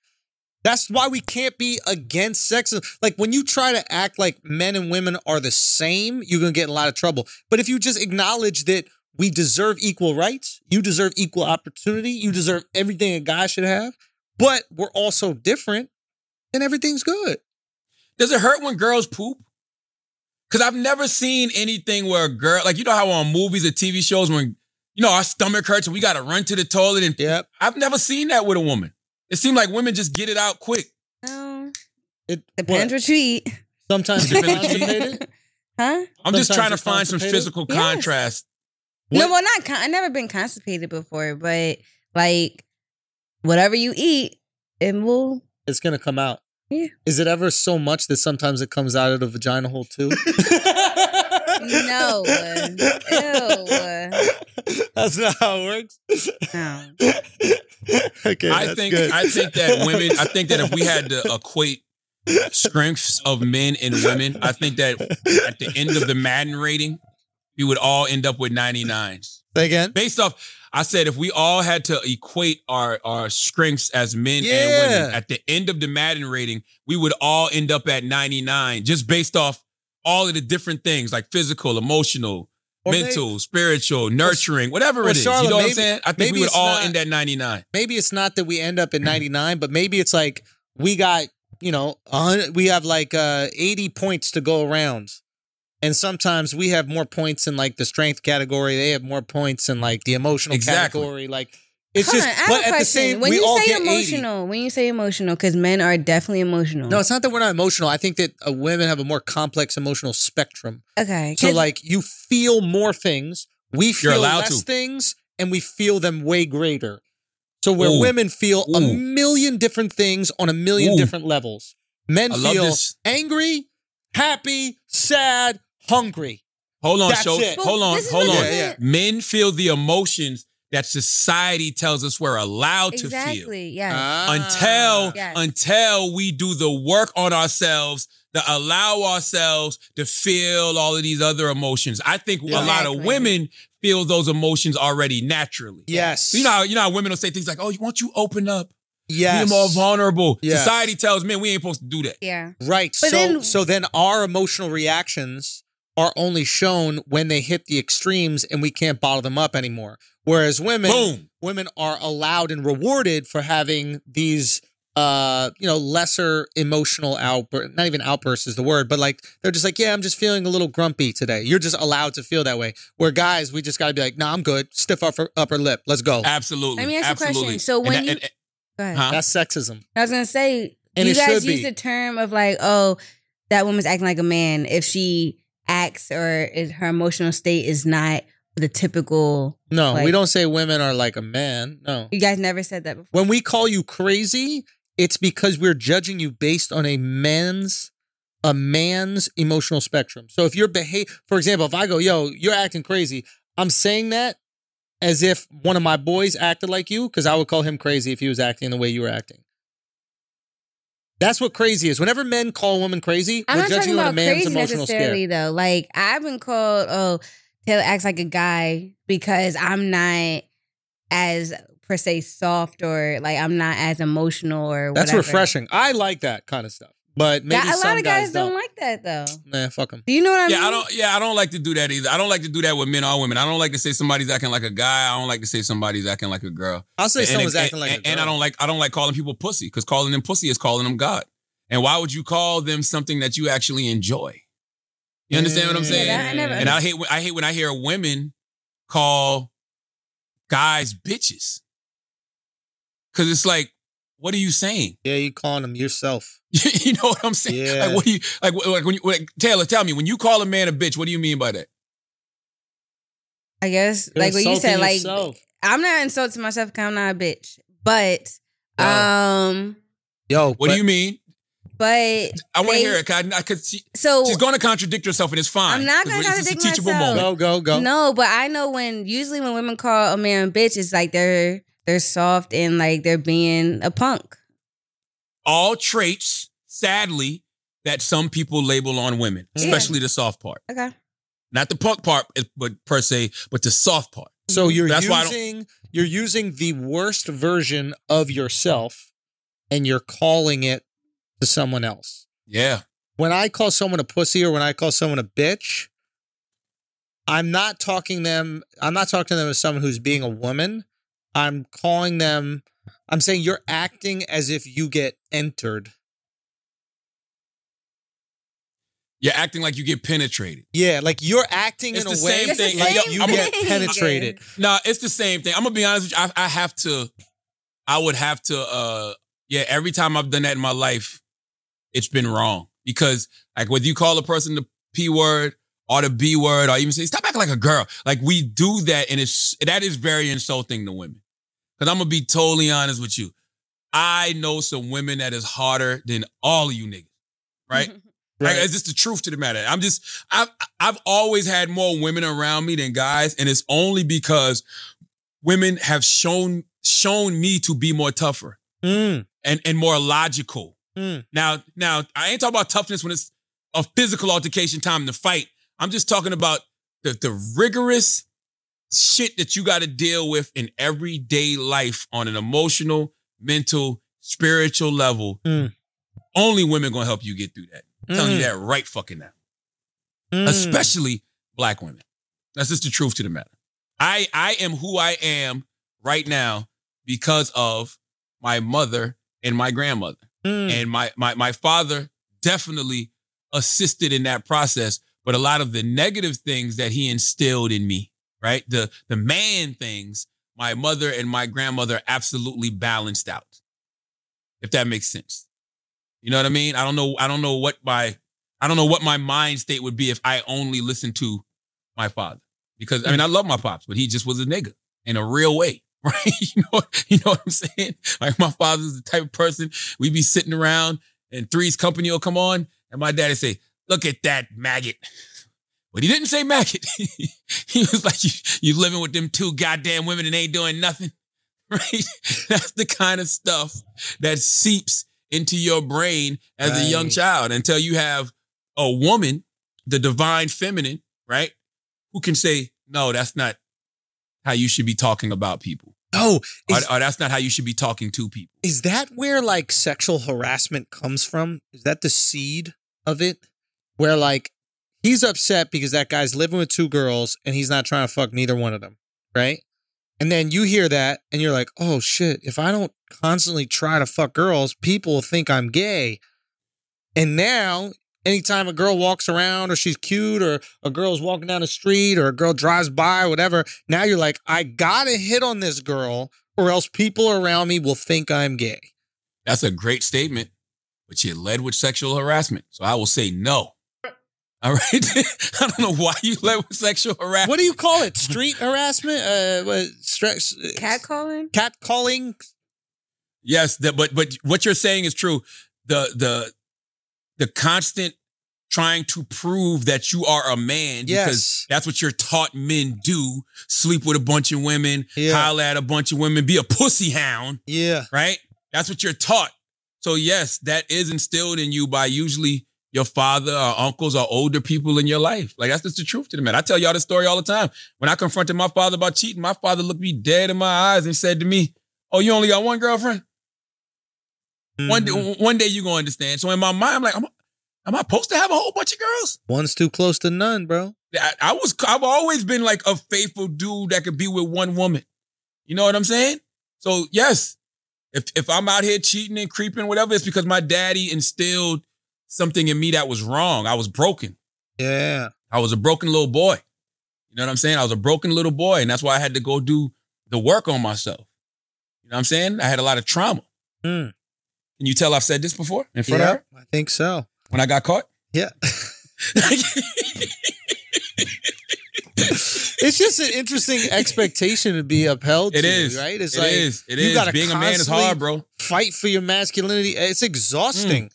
That's why we can't be against sexism. Like when you try to act like men and women are the same, you're going to get in a lot of trouble. But if you just acknowledge that we deserve equal rights, you deserve equal opportunity, you deserve everything a guy should have, but we're also different, then everything's good. Does it hurt when girls poop? Because I've never seen anything where a girl, like you know how on movies or TV shows when you know our stomach hurts and we got to run to the toilet, and Yep. I've never seen that with a woman. It seemed like women just get it out quick. No. It Depends what? what you eat. Sometimes you're constipated. Huh? I'm just trying to you're find some physical Yes. contrast. What- No, well, not. Con- I've never been constipated before, but like whatever you eat, it will. It's gonna come out. Yeah. Is it ever so much that sometimes it comes out of the vagina hole too? No. Ew. That's not how it works. No. okay, I that's think good. I think that women. I think that if we had to equate strengths of men and women, I think that at the end of the Madden rating, we would all end up with 99s. Say again. based off I said if we all had to equate our our strengths as men and women at the end of the Madden rating, we would all end up at 99 just based off all of the different things like physical, emotional, Or mental, spiritual, nurturing, whatever it is. Charlotte, you know what maybe- I'm saying? I think maybe we would all not- end at 99. Maybe it's not that we end up at 99, but maybe it's like we got you know, we have like uh, 80 points to go around. And sometimes we have more points in like the strength category. They have more points in like the emotional Exactly. category. Like it's Hold just, on, I have but a at the same, when we you all say get 80. emotional, when you say emotional, because men are definitely emotional. No, it's not that we're not emotional. I think that uh, women have a more complex emotional spectrum. okay. so like you feel more things, we feel less to. things, and we feel them way greater. So where Ooh. women feel a million different things on a million Ooh. different levels, men I feel angry, happy, sad, hungry. Hold on, That's Schulz. it. Well, Hold on, this is hold what on. this is. Men feel the emotions that society tells us we're allowed to feel. exactly. Yeah. Ah. until Yes. until we do the work on ourselves to allow ourselves to feel all of these other emotions. I think Yeah. a lot of Exactly. women feel those emotions already naturally. yes, You know, how, you know how women will say things like, "Oh, won't you open up? yes, Be more vulnerable." Yes. Society tells men we ain't supposed to do that. yeah. right. But so then- so then our emotional reactions are only shown when they hit the extremes, and we can't bottle them up anymore. Whereas women, Boom. women are allowed and rewarded for having these uh you know lesser emotional outburst not even outbursts is the word but like they're just like yeah i'm just feeling a little grumpy today you're just allowed to feel that way where guys we just gotta be like nah i'm good stiff upper upper lip let's go Absolutely. Let me ask you a question. Absolutely. So And when that- you- and- and- Go ahead. Huh? that's sexism I was gonna say, And you guys use be. the term of like, oh, that woman's acting like a man if she acts or is, her emotional state is not the typical. no we don't say women are like a man no You guys never said that before. when we call you crazy it's because we're judging you based on a man's a man's emotional spectrum so if you're behave for example if i go yo you're acting crazy i'm saying that as if one of my boys acted like you because i would call him crazy if he was acting the way you were acting that's what crazy is whenever men call a woman crazy I'm we're not judging talking on a about man's crazy emotional necessarily scale though. Like I've been called, oh, Taylor acts like a guy because I'm not as per se soft or like I'm not as emotional or that's whatever. refreshing i like that kind of stuff but maybe Yeah, a some lot of guys, don't, don't like that though. Man, fuck them Do you know what I mean? Yeah, I don't. Yeah, I don't like to do that either. I don't like to do that with men or women. I don't like to say somebody's acting like a guy. I don't like to say somebody's acting like a girl. i'll say And- someone's and, acting like and, a and I don't like I don't like calling people pussy because calling them pussy is calling them God. And why would you call them something that you actually enjoy? You understand what I'm mm. Yeah, saying? that- I never and I hate I hate when I hear women call guys bitches because it's like, what are you saying? Yeah, you calling them yourself. you know what I'm saying? Yeah. Like, what do you like? Like when you like, Taylor, tell me when you call a man a bitch, what do you mean by that? I guess You're like what you insulting said, like yourself. I'm not insulting myself because I'm not a bitch. But Yeah. um Yo, What do you mean? but I want to They- hear it. 'cause I, I could see. so She's going to contradict herself, and it's fine. I'm not gonna it's a contradict teachable myself. moment. Go, go, go. No, but I know when usually when women call a man a bitch, it's like they're they're soft and like they're being a punk. All traits, sadly, that some people label on women, Yeah. especially the soft part, Okay. not the punk part, eh, but per se, but the soft part. So mm-hmm. you're That's why using you're using the worst version of yourself and you're calling it to someone else. Yeah, When I call someone a pussy or when I call someone a bitch, I'm not talking them I'm not talking to them as someone who's being a woman. I'm calling them I'm saying you're acting as if you get entered. you're acting like you get penetrated. Yeah, like you're acting It's in a the way same thing. like you I'm get penetrated. No, it's the same thing. I'm gonna be honest with you. I, I have to. I would have to. uh Yeah, every time I've done that in my life, it's been wrong because like whether you call a person the p word or the b word or even say stop acting like a girl, like we do that and it's that is very insulting to women. Because I'm gonna be totally honest with you. I know some women that is harder than all of you niggas, right? Like, it's just the truth to the matter. I'm just, I've, I've always had more women around me than guys, and it's only because women have shown shown me to be more tougher Mm, and and more logical. Mm. Now, now I ain't talking about toughness when it's a physical altercation time to fight. I'm just talking about the the rigorous shit that you got to deal with in everyday life on an emotional, mental, spiritual level. Mm. Only women gonna help you get through that. I'm telling you Mm. that right fucking now. mm. Especially black women. That's just the truth to the matter. I I am who I am right now because of my mother and my grandmother. Mm. And my my my father definitely assisted in that process, but a lot of the negative things that he instilled in me, right? The the man things, my mother and my grandmother absolutely balanced out. If that makes sense. You know what I mean? I don't know I don't know what my I don't know what my mind state would be if I only listened to my father. Because I mean I love my pops, but he just was a nigga in a real way. Right? You know, you know what I'm saying? Like my father's the type of person we'd be sitting around and Three's Company will come on, and my daddy say, "Look at that maggot." But he didn't say maggot. he was like, you, "You living with them two goddamn women and ain't doing nothing." Right? That's the kind of stuff that seeps into your brain as a young child until you have a woman, the divine feminine, right, who can say, "No, that's not how you should be talking about people." Oh, Or, or that's not how you should be talking to people. is that where like sexual harassment comes from? Is that the seed of it? Where like he's upset because that guy's living with two girls and he's not trying to fuck neither one of them, right? And then you hear that and you're like, oh shit, if I don't constantly try to fuck girls, people will think I'm gay. And now, anytime a girl walks around or she's cute or a girl's walking down the street or a girl drives by, or whatever, now you're like, I gotta hit on this girl or else people around me will think I'm gay. That's a great statement, but you led with sexual harassment. So I will say no. All right. I don't know why you let with sexual harassment. What do you call it? Street harassment? Uh, what, stress, Cat calling? cat calling? Yes, the, but but what you're saying is true. The the the constant trying to prove that you are a man because Yes. that's what you're taught men do: sleep with a bunch of women, Yeah. holler at a bunch of women, be a pussy hound. Yeah. right? That's what you're taught. So yes, that is instilled in you by usually your father or uncles or older people in your life. Like that's just the truth to the man. I tell y'all this story all the time. When I confronted my father about cheating, my father looked me dead in my eyes and said to me, "Oh, you only got one girlfriend? One Mhm. day, one day you gonna understand." So in my mind, I'm like, "Am I, am I supposed to have a whole bunch of girls?" One's too close to none, bro. I, I was, I've always been like a faithful dude that could be with one woman. You know what I'm saying? So yes, if if I'm out here cheating and creeping, whatever, it's because my daddy instilled something in me that was wrong. I was broken. Yeah. I was a broken little boy. You know what I'm saying? I was a broken little boy, and that's why I had to go do the work on myself. You know what I'm saying? I had a lot of trauma. Hmm. Can you tell I've said this before in front Yeah, of her I think so. when I got caught? Yeah. it's just an interesting expectation to be upheld It to, is right? It's It like is. It you is. gotta Being a man is hard, bro. fight for your masculinity. It's exhausting.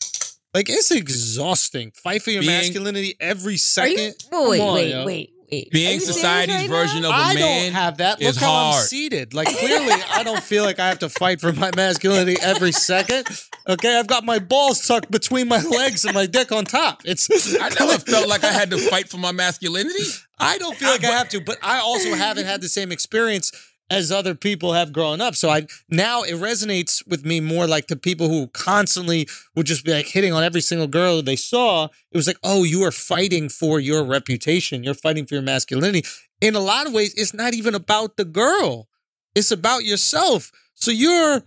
Like it's exhausting. Fight for your Being- masculinity every second. you? Oh, wait, Come on, wait, yo. wait, wait. Are Being you serious society's right version now? of a I man don't have that. Look how I'm hard. seated. Like clearly, I don't feel like I have to fight for my masculinity every second. Okay, I've got my balls tucked between my legs and my dick on top. It's I never felt like I had to fight for my masculinity. I don't feel like I have to, but I also haven't had the same experience as other people have grown up. So I now it resonates with me more like the people who constantly would just be like hitting on every single girl they saw. It was like, oh, you are fighting for your reputation. You're fighting for your masculinity. In a lot of ways, it's not even about the girl. It's about yourself. So you're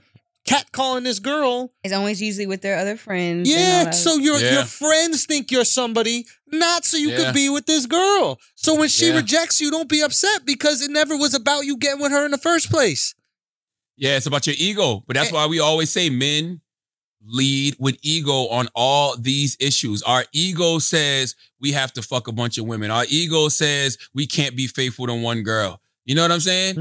catcalling this girl It's always usually with their other friends. yeah, so your Yeah. your friends think you're somebody, not so you Yeah. could be with this girl. So when she Yeah. rejects you, don't be upset because it never was about you getting with her in the first place. Yeah, it's about your ego. But that's Eh. why we always say men lead with ego on all these issues. Our ego says we have to fuck a bunch of women. Our ego says we can't be faithful to one girl. You know what I'm saying?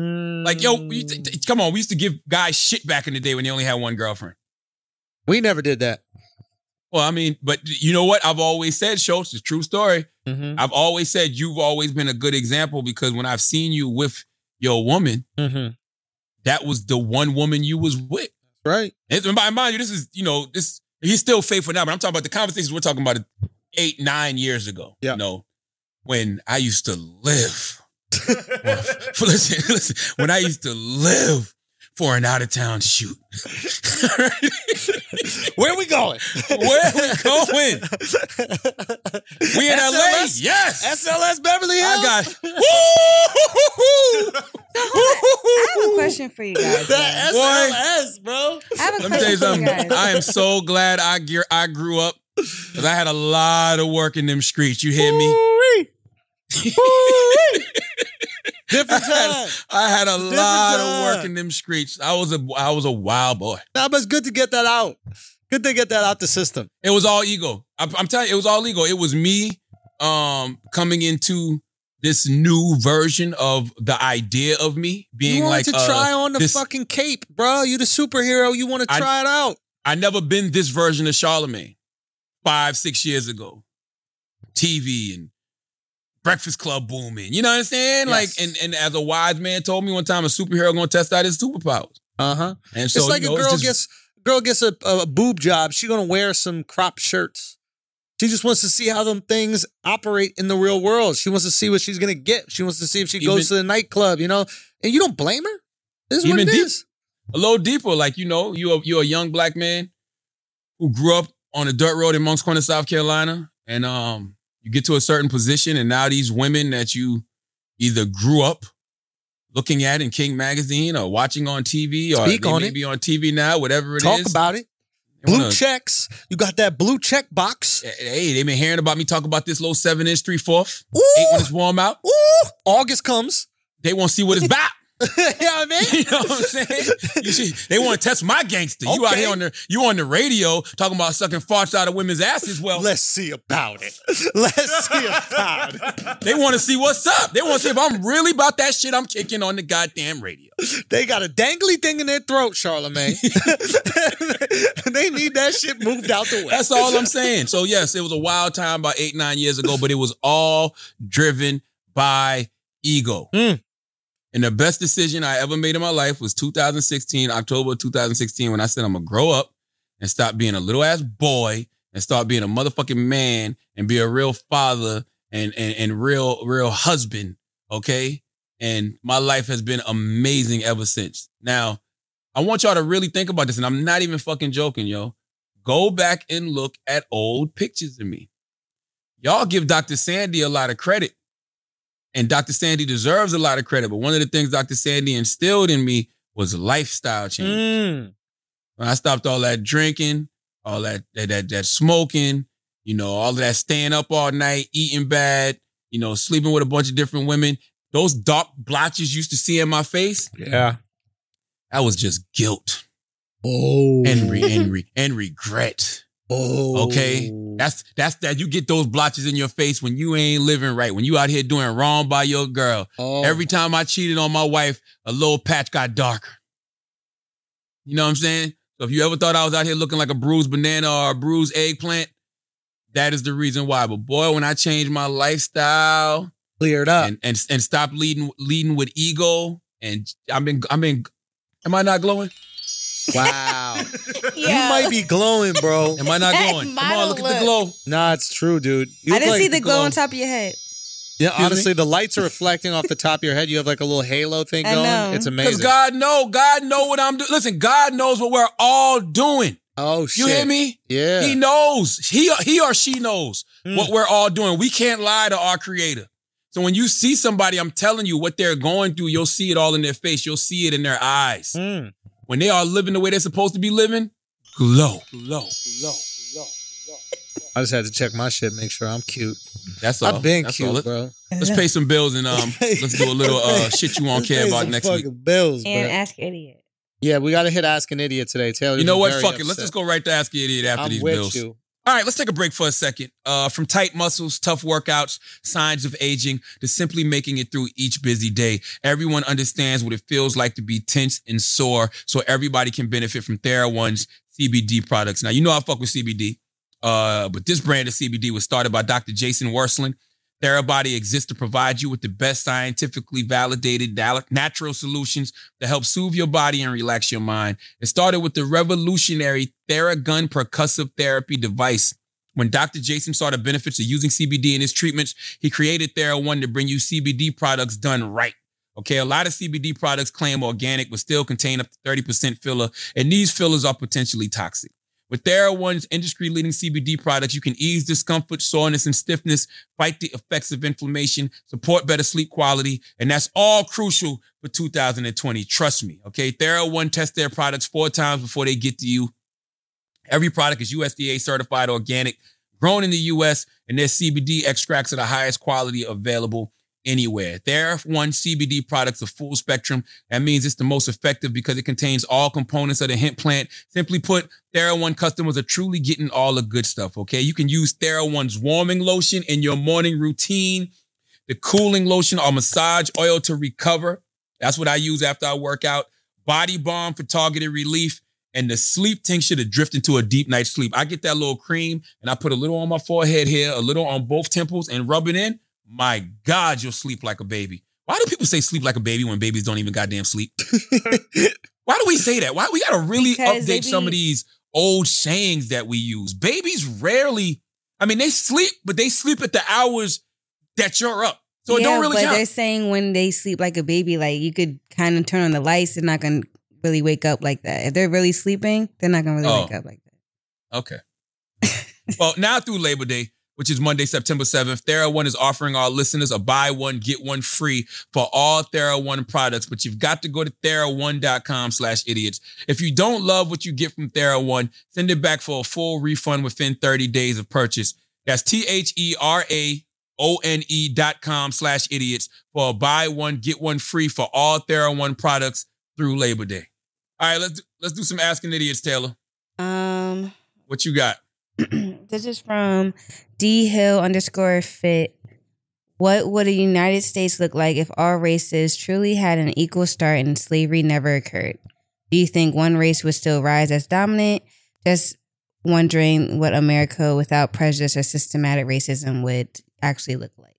Like, yo, Mm. t- t- come on. We used to give guys shit back in the day when they only had one girlfriend. we never did that. Well, I mean, but you know what? I've always said, Schulz, it's a true story. Mm-hmm. I've always said you've always been a good example because when I've seen you with your woman, Mm-hmm. that was the one woman you was with. Right. And mind, mind you, this is, you know, this he's still faithful now, but I'm talking about the conversations we're talking about eight, nine years ago. Yeah. You know, when I used to live. For, listen, listen, when I used to live for an out of town shoot. Where are we going? Where are we going? We in LA? SLS? Yes. SLS Beverly Hills. I got. I have a question for you guys. That man. SLS, bro. I have a Let me tell you question you I am so glad I gear I grew up because I had a lot of work in them streets. You hear me? Ooh-wee. Ooh-wee. Different I had, time. I had a Different lot of work in them streets. I was a I was a wild boy. Nah, but it's good to get that out. Good to get that out the system. It was all ego. I, I'm telling you, it was all ego. It was me um coming into this new version of the idea of me being you wanted like to uh, try on the this- fucking cape, bro. You the superhero. You want to I- try it out. I never been this version of Charlamagne five, six years ago. TV and Breakfast Club booming. You know what I'm saying? Yes. Like, and, and as a wise man told me one time, a superhero gonna test out his superpowers. Uh huh. And so it's like you know, a girl just- gets girl gets a, a, boob job. She gonna wear some crop shirts. She just wants to see how them things operate in the real world. She wants to see what she's gonna get. She wants to see if she goes to the nightclub. You know, and you don't blame her. This is what Even it deep- is. a little deeper. Like, you know, you're you're a young black man who grew up on a dirt road in Moncks Corner, South Carolina, and um, you get to a certain position, and now these women that you either grew up looking at in King Magazine or watching on TV or Speak on may it. be on TV now, whatever it is. Talk about it. They Blue wanna- checks. You got that blue check box. Eh, eh, hey, they've been hearing about me talk about this little seven inch three fourth. Ooh, Eight when it's warm out. ooh. August comes. They want to see what it's about. you know what I mean? You know what I'm saying? You see, they want to test my gangster. You out here on the you on the radio talking about sucking farts out of women's asses. Well, Let's see about it. Let's see about it. they want to see what's up. They want to see if I'm really about that shit I'm kicking on the goddamn radio. They got a dangly thing in their throat, Charlamagne. they need that shit moved out the way. That's all I'm saying. So yes, it was a wild time about eight nine years ago, but it was all driven by ego. Mm. And the best decision I ever made in my life was 2016, October 2016, when I said I'm gonna grow up and stop being a little ass boy and start being a motherfucking man and be a real father and and, and real real husband. Okay. And my life has been amazing ever since. Now, I want y'all to really think about this, and I'm not even fucking joking, yo. Go back and look at old pictures of me. Y'all give Dr. Sandy a lot of credit. And Dr. Sandy deserves a lot of credit. But one of the things Dr. Sandy instilled in me was lifestyle change. Mm. When I stopped all that drinking, all that that that, that smoking, you know, all of that staying up all night, eating bad, you know, sleeping with a bunch of different women. Those dark blotches you used to see in my face, Yeah. that was just guilt Oh. and re- and, re- and regret. Oh. Okay? That's that's that you get those blotches in your face when you ain't living right, when you out here doing wrong by your girl. Oh. Every time I cheated on my wife, a little patch got darker. You know what I'm saying? So if you ever thought I was out here looking like a bruised banana or a bruised eggplant, that is the reason why. But boy, when I changed my lifestyle cleared up. and and and stopped leading leading with ego, and I've been I've been, am I not glowing? Wow. Yo. You might be glowing, bro. Am I not That glowing? Come on, model look at the glow. Nah, it's true, dude. You I look didn't like see the glow glow. on top of your head. Yeah, Excuse honestly, the lights are reflecting off the top of your head. You have like a little halo thing I going. know. It's Because amazing. God know, God know what I'm doing. Listen, God knows what we're all doing. oh shit! You hear me? Yeah. He knows. He he or she knows Mm. what we're all doing. We can't lie to our creator. So when you see somebody, I'm telling you what they're going through, you'll see it all in their face. You'll see it in their eyes. Mm. When they are living the way they're supposed to be living, glow, glow, glow, glow. I just had to check my shit, make sure I'm cute. That's all. I've been That's cute, all. Let's, bro. let's pay some bills and um, let's do a little uh shit you won't care pay about some next week. fucking Bills, bro. And ask idiot. yeah, we got to hit Ask an Idiot today. Taylor, You know what? Fuck it. Let's just go right to Ask the Idiot after I'm these with bills. you. All right, let's take a break for a second. Uh, from tight muscles, tough workouts, signs of aging, to simply making it through each busy day. Everyone understands what it feels like to be tense and sore, so everybody can benefit from TheraOne's CBD products. Now, you know I fuck with CBD, uh, but this brand of CBD was started by Dr. Jason Wersland. TheraBody exists to provide you with the best scientifically validated natural solutions to help soothe your body and relax your mind. It started with the revolutionary TheraGun percussive therapy device. When Dr. Jason saw the benefits of using CBD in his treatments, he created TheraOne to bring you CBD products done right. Okay, a lot of CBD products claim organic, but still contain up to 30% filler, and these fillers are potentially toxic. With TheraOne's industry-leading CBD products, you can ease discomfort, soreness, and stiffness, fight the effects of inflammation, support better sleep quality, and that's all crucial for 2020. Trust me, okay? TheraOne tests their products four times before they get to you. Every product is USDA certified organic, grown in the US, and their CBD extracts are the highest quality available anywhere. TheraOne CBD products are full spectrum. That means it's the most effective because it contains all components of the hemp plant. Simply put, TheraOne customers are truly getting all the good stuff. Okay. You can use TheraOne's warming lotion in your morning routine, the cooling lotion or massage oil to recover. That's what I use after I work out. Body balm for targeted relief. And the sleep tincture to drift into a deep night's sleep. I get that little cream and I put a little on my forehead here, a little on both temples and rub it in my God, you'll sleep like a baby. Why do people say sleep like a baby when babies don't even goddamn sleep? Why do we say that? Why we gotta really Because update some of these old sayings that we use? Babies rarely, I mean, they sleep, but they sleep at the hours that you're up. So it don't really but count. they're saying when they sleep like a baby, like you could kind of turn on the lights, they're not gonna really wake up like that. If they're really sleeping, they're not gonna really Oh. wake up like that. Okay. well, now through Labor Day, which is Monday, September 7th, TheraOne is offering our listeners a buy one, get one free for all TheraOne products. But you've got to go to TheraOne.com slash idiots. If you don't love what you get from TheraOne, send it back for a full refund within 30 days of purchase. That's T-H-E-R-A O-N-E dot com slash idiots for a buy one, get one free for all TheraOne products through Labor Day. All right, let's do, let's do some asking idiots, Taylor. Um, What you got? this is from D Hill underscore fit. What would a United States look like if all races truly had an equal start and slavery never occurred? Do you think one race would still rise as dominant? Just wondering what America without prejudice or systematic racism would actually look like.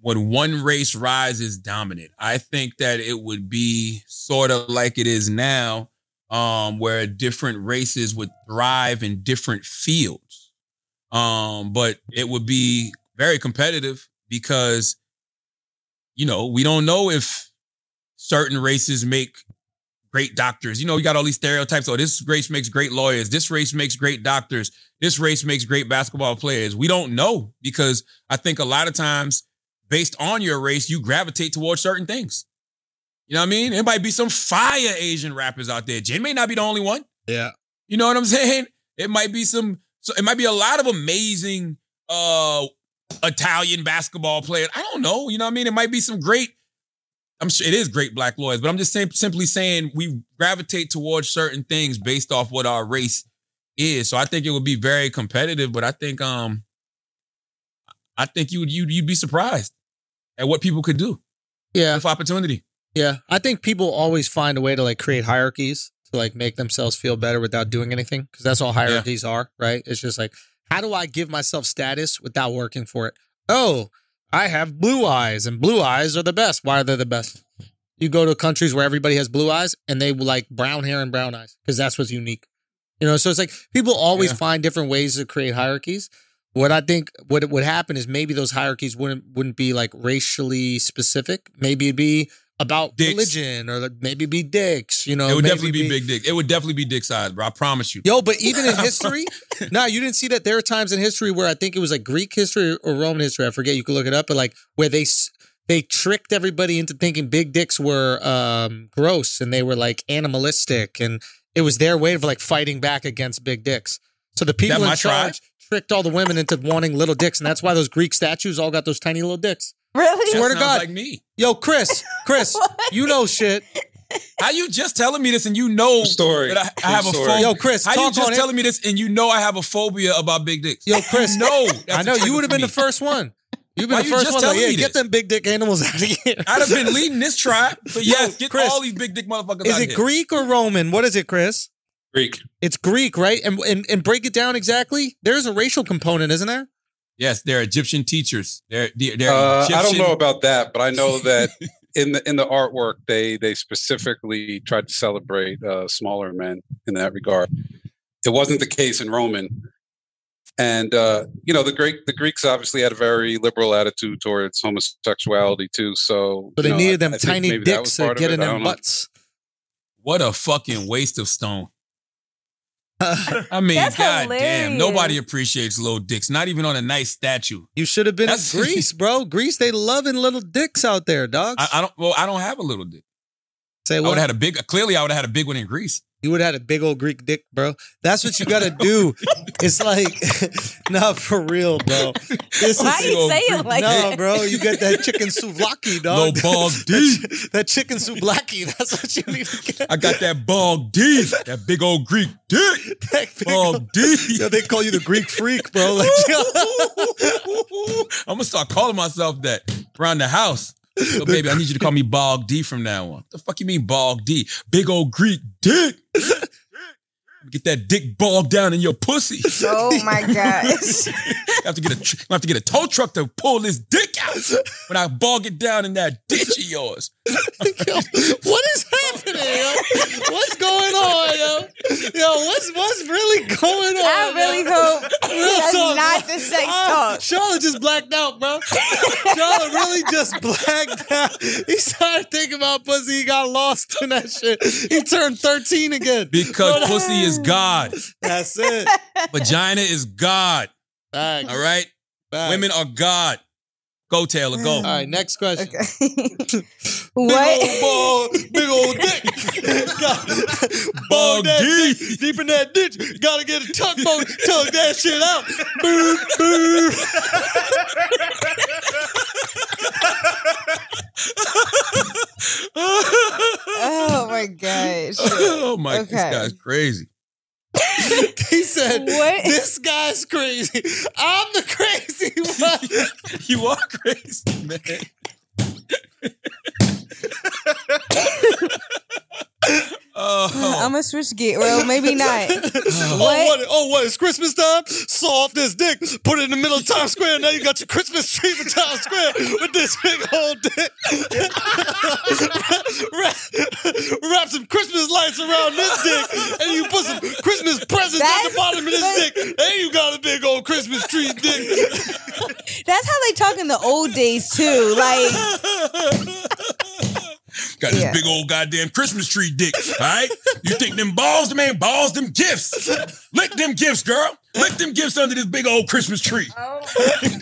when one race rises dominant. I think that it would be sort of like it is now, um, where different races would thrive in different fields. Um, but it would be very competitive because, you know, we don't know if certain races make great doctors. You know, you got all these stereotypes. Oh, this race makes great lawyers. This race makes great doctors. This race makes great basketball players. We don't know because I think a lot of times based on your race, you gravitate towards certain things. You know what I mean? There might be some fire Asian rappers out there. Jay may not be the only one. Yeah. You know what I'm saying? It might be some, so it might be a lot of amazing uh Italian basketball players. I don't know. You know what I mean? It might be some great, I'm sure it is great black lawyers, but I'm just saying, simply saying we gravitate towards certain things based off what our race is. So I think it would be very competitive, but I think um I think you would you'd, you'd be surprised at what people could do Yeah. with opportunity. Yeah. I think people always find a way to like create hierarchies to like make themselves feel better without doing anything. Cause that's all hierarchies are, right? It's just like, how do I give myself status without working for it? Oh, I have blue eyes and blue eyes are the best. Why are they the best? You go to countries where everybody has blue eyes and they like brown hair and brown eyes because that's what's unique. You know, so it's like people always Yeah. find different ways to create hierarchies. What I think what would happen is maybe those hierarchies wouldn't wouldn't be like racially specific. Maybe it'd be about Dicks. religion or maybe be dicks. You know, it would definitely be, big dick. It would definitely be dick size, bro. I promise you. Yo, but even in history, no, you didn't see that. There are times in history where I think it was like Greek history or Roman history. I forget. You could look it up, but like where they they tricked everybody into thinking big dicks were um, gross and they were like animalistic, and it was their way of like fighting back against big dicks. So the people in charge tricked all the women into wanting little dicks, and that's why those Greek statues all got those tiny little dicks. Really? That Swear to sounds God. like me. Yo, Chris, Chris, you know shit. How you just telling me this and you know story. that I, I have a story. phobia? Yo, Chris, How you talk just on it. telling me this and you know I have a phobia about big dicks? Yo, Chris, no, I know you would have been me. the first one. You've been Why the you first just one. Like, telling yeah, me get this? them big dick animals out of here. I'd have been leading this tribe, but yes, get Chris, all these big dick motherfuckers Is out it here. Greek or Roman? What is it, Chris? Greek. It's Greek, right? And, and and break it down exactly. There's a racial component, isn't there? Yes, they're Egyptian teachers. They're they're, they're Uh, Egyptian. I don't know about that, but I know that in the in the artwork they they specifically tried to celebrate uh, smaller men in that regard. It wasn't the case in Roman, and uh, you know the Greek the Greeks obviously had a very liberal attitude towards homosexuality too. So, So they you know, needed I- them I think tiny maybe that was dicks to part of get in I them don't know. butts. What a fucking waste of stone. I mean, That's god damn, nobody appreciates little dicks. Not even on a nice statue. You should have been That's- in Greece, bro. Greece, they loving little dicks out there, dogs. I, I don't. Well, I don't have a little dick. Say I would what? have had a big. Clearly, I would have had a big one in Greece. You would have had a big old Greek dick, bro. That's what you got to do. it's like, not for real, bro. This Why is you old say it like no, that? bro. You got that chicken souvlaki, dog. Little bog that, D. chi- that chicken souvlaki. That's what you need to get. I got that bog D. That big old Greek dick. That big old- Bog D. Yo, they call you the Greek freak, bro. Like, I'm gonna start calling myself that around the house. So, baby, I need you to call me Bog D from now on. The fuck you mean Bog D? Big old Greek dick. Get that dick bogged down in your pussy. Oh my gosh. I have to get a tr- I have to get a tow truck to pull this dick out when I bog it down in that ditch of yours. yo, what is happening, yo? What's going on, yo? Yo, what's what's really going on? I really yo? hope Real that's talk, not bro. the sex Ah, talk. Charlotte just blacked out, bro. Charlotte really just blacked out. He started thinking about pussy. He got lost in that shit. He turned 13 again. Because Bro, pussy is God. That's it. Vagina is God. Facts, All right? facts. Women are God. Go, Taylor, go. All right, next question. Okay. Big old ball, big old dick. Ball Bog that dick deep in that ditch. Gotta get a tugboat, tug that shit out. Boom, boom. Oh my gosh. oh my, this guy's crazy. He said, What? "This guy's crazy. I'm the crazy one." You are crazy, man. Uh, oh, I'm gonna switch gear. Well, maybe not. Oh What? what? Oh, what? It's Christmas time. Saw off this dick, put it in the middle of Times Square. Now you got your Christmas tree in Times Square with this big old dick. wrap, wrap some Christmas lights around this dick, and you put some Christmas presents at the bottom of this dick. And you got a big old Christmas tree dick. That's how they talk in the old days too. Like, got this Yeah. big old goddamn Christmas tree dick. All right, you think them balls, them ain't balls, them gifts. Lick them gifts, girl. Lick them gifts under this big old Christmas tree. Oh.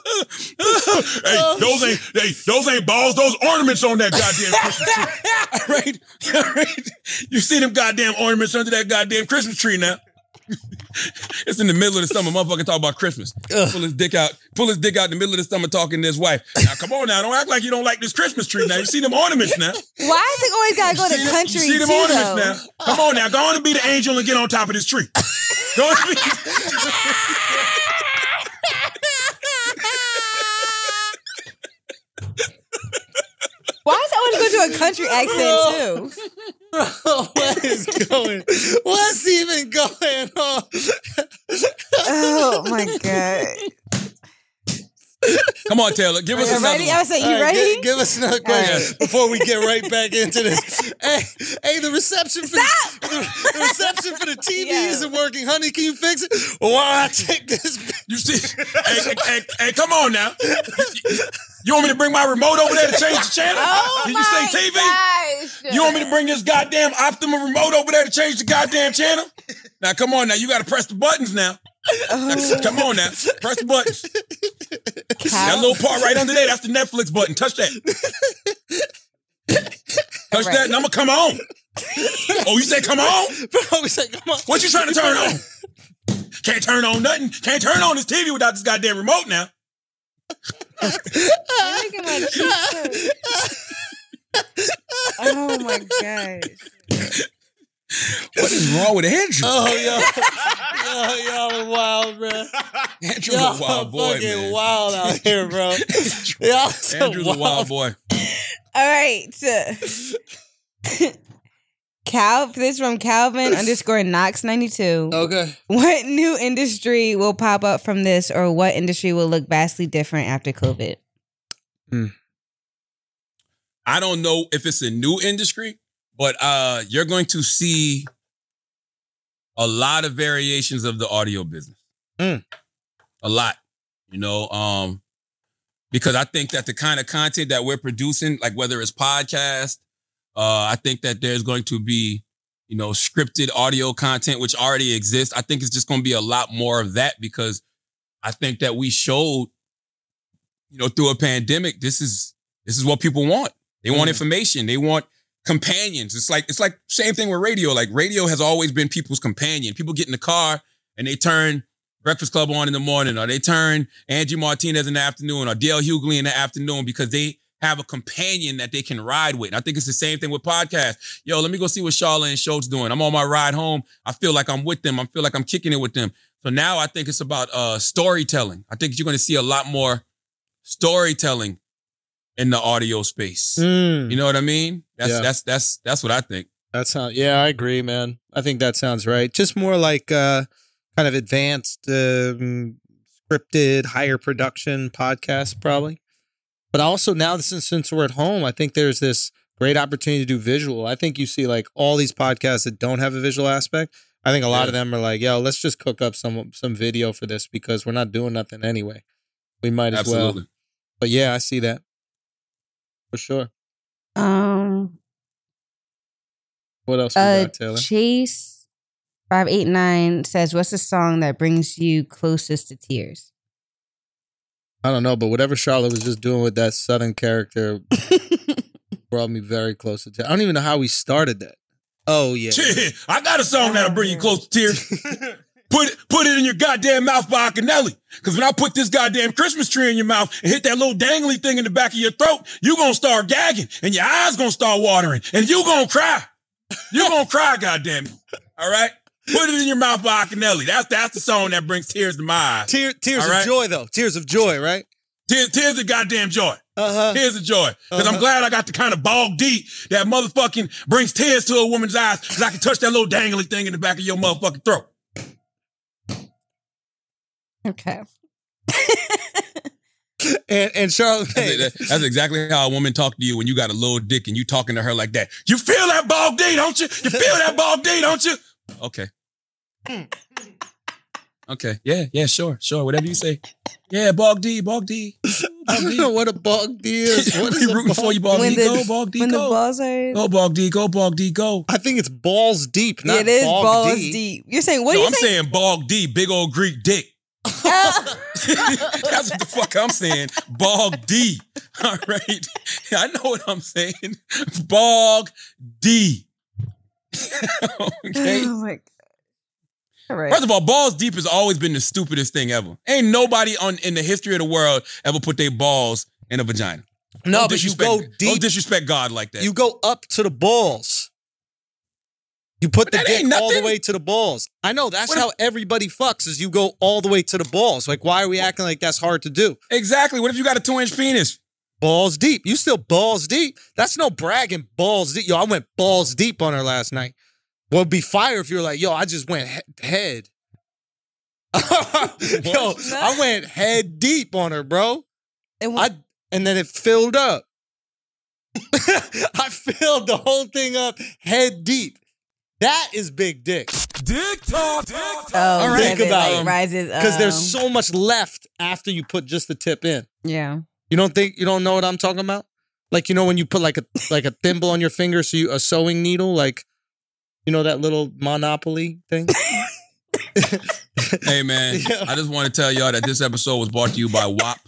hey, oh. those ain't hey, those ain't balls. Those ornaments on that goddamn Christmas tree. All right, all right. You see them goddamn ornaments under that goddamn Christmas tree now. It's in the middle of the summer. Motherfucker talk about Christmas. Pull his dick out. Pull his dick out in the middle of the summer talking to his wife. Now come on now. Don't act like you don't like this Christmas tree now. You see them ornaments now. why is it always gotta go to them- country you see them too? ornaments Though? now. Come on now. Go on and be the angel and get on top of this tree. Go on Why does that always go to a country accent too? what is going? What's even going on? Oh my god! Come on, Taylor. Give us You another ready? one. I was like, you All right, ready? gi- Give, us another question right. before we get right back into this. hey, hey, the reception for the, the reception for the TV Yeah. isn't working, honey. Can you fix it? Why I take this? You see? hey, hey, hey, hey, come on now. You want me to bring my remote over there to change the channel? Oh Did you say my TV? gosh. You want me to bring this goddamn Optima remote over there to change the goddamn channel? Now, come on now. You got to press the buttons now. Now, come oh. on now. Press the buttons. That little part right under there, that's the Netflix button. Touch that. Touch Right. that, and I'm going to come on. Oh, you said come on? Bro, we say, come on. What you trying to turn on? Can't turn on nothing. Can't turn on this TV without this goddamn remote now. You're making my cheeks. Oh my gosh. What is wrong with Andrew? Oh, yo, yo, y'all are wild, man. Andrew's Y'all a wild boy, fucking man. wild out here, bro. Y'all so Andrew's a wild boy. All right. Cal, this is from Calvin underscore Knox ninety two. Okay. What new industry will pop up from this, or what industry will look vastly different after COVID? Hmm. I don't know if it's a new industry, but uh, you're going to see a lot of variations of the audio business. Mm. A lot, you know, um, because I think that the kind of content that we're producing, like whether it's podcast, Uh, I think that there's going to be, you know, scripted audio content, which already exists. I think it's just going to be a lot more of that because I think that we showed, you know, through a pandemic, this is this is what people want. They want Mm. information. They want companions. It's like it's like same thing with radio. Like radio has always been people's companion. People get in the car and they turn Breakfast Club on in the morning, or they turn Angie Martinez in the afternoon, or D.L. Hughley in the afternoon because they have a companion that they can ride with. And I think it's the same thing with podcasts. Yo, let me go see what Charlotte and Schulz doing. I'm on my ride home. I feel like I'm with them. I feel like I'm kicking it with them. So now I think it's about uh storytelling. I think you're going to see a lot more storytelling in the audio space. Mm, You know what I mean? That's Yeah. that's that's that's what I think. that sounds. Yeah, I agree, man. I think that sounds right. Just more like uh, kind of advanced, um, scripted, higher production podcast, probably. But also now, since since we're at home, I think there's this great opportunity to do visual. I think you see like all these podcasts that don't have a visual aspect. I think a lot Yeah. of them are like, "Yo, let's just cook up some some video for this because we're not doing nothing anyway. We might as well." But yeah, I see that for sure. Um, What else we uh, got, Taylor? Chase five eight nine says, "What's the song that brings you closest to tears?" I don't know, but whatever Charlotte was just doing with that Southern character brought me very close to. tears. I don't even know how we started that. Oh yeah, I got a song that'll bring you close to tears. Put it, put it in your goddamn mouth by Akinyele. Cause when I put this goddamn Christmas tree in your mouth and hit that little dangly thing in the back of your throat, you gonna start gagging and your eyes gonna start watering and you gonna cry. You gonna cry, goddamn it. All right? Put it in your mouth by Akinyele. That's that's the song that brings tears to my eyes. Tear, tears All of joy though. Tears of joy, right? Tears, tears of goddamn joy. Uh huh. Tears of joy. Because I'm Uh-huh. glad I got the kind of bog deep that motherfucking brings tears to a woman's eyes because I can touch that little dangly thing in the back of your motherfucking throat. Okay. And and Charlotte, That's. That's exactly how a woman talk to you when you got a little dick and you talking to her like that. You feel that bog D, don't you? You feel that bog D, don't you? Okay. Okay. Yeah, yeah, sure, sure. Whatever you say. Yeah, bog D, bog D. I don't know what a bug D is. What is we a rooting for you, bog When D. the- Go, bog D, when the go. balls are, Go, bog D, go, bog D, go. I think it's balls deep, not it is bog balls D. deep. You're saying what no, are you I'm saying? saying bog D, big old Greek dick. That's what the fuck I'm saying. Bog D. All right. I know what I'm saying. Bog D. okay. Oh my god. All right. First of all, balls deep has always been the stupidest thing ever. Ain't nobody on in the history of the world ever put their balls in a vagina. No, Don't but you disrespect- go Don't disrespect God like that. You go up to the balls. You put But the dick all the way to the balls. I know that's What how everybody fucks. Is you go all the way to the balls. Like, why are we acting like that's hard to do? exactly. What if you got a two inch penis? Balls deep. You still balls deep. That's no bragging. Balls deep. Yo, I went balls deep on her last night. Well, it'd be fire if you were like, yo, I just went he- head. yo, I went head deep on her, bro. And I and then it filled up. I filled the whole thing up head deep. That is big dick. oh, All right. yeah, Think it, about like, it. rises Because there's um, so much left after you put just the tip in. yeah. You don't think you don't know what I'm talking about? Like you know when you put like a like a thimble on your finger, so you a sewing needle, like you know that little Monopoly thing. Hey man, Yeah. I just want to tell y'all that this episode was brought to you by WAP.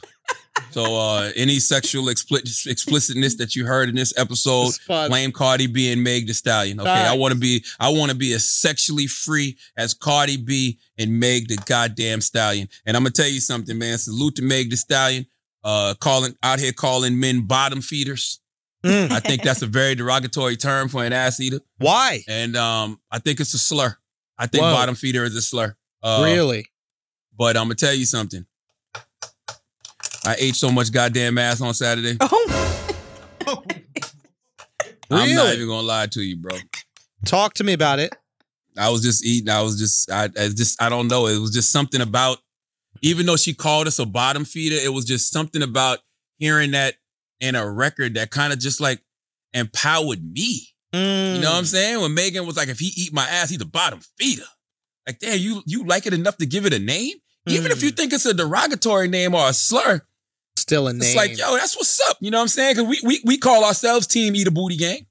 So uh any sexual expli- explicitness that you heard in this episode, Spot. blame Cardi B and Meg Thee Stallion. Okay, I want to be I want to be as sexually free as Cardi B and Meg the goddamn Stallion. And I'm gonna tell you something, man. Salute to Meg Thee Stallion. Uh, calling out here calling men bottom feeders. Mm. I think that's a very derogatory term for an ass eater, Why? and um, I think it's a slur. I think Whoa. bottom feeder is a slur. Uh, really? But I'm gonna tell you something. I ate so much goddamn ass on Saturday. Oh, I'm not even gonna lie to you, bro. Talk to me about it. I was just eating. I was just, I, I just, I don't know. It was just something about, even though she called us a bottom feeder, it was just something about hearing that in a record that kind of just like empowered me. You know what I'm mm. saying? When Megan was like, if he eat my ass, he's a bottom feeder. Like, damn, you you like it enough to give it a name? Even if you mm. think it's a derogatory name or a slur, Still a name. it's like, yo, that's what's up. You know what I'm saying? Because we, we we call ourselves Team Eat a Booty Gang.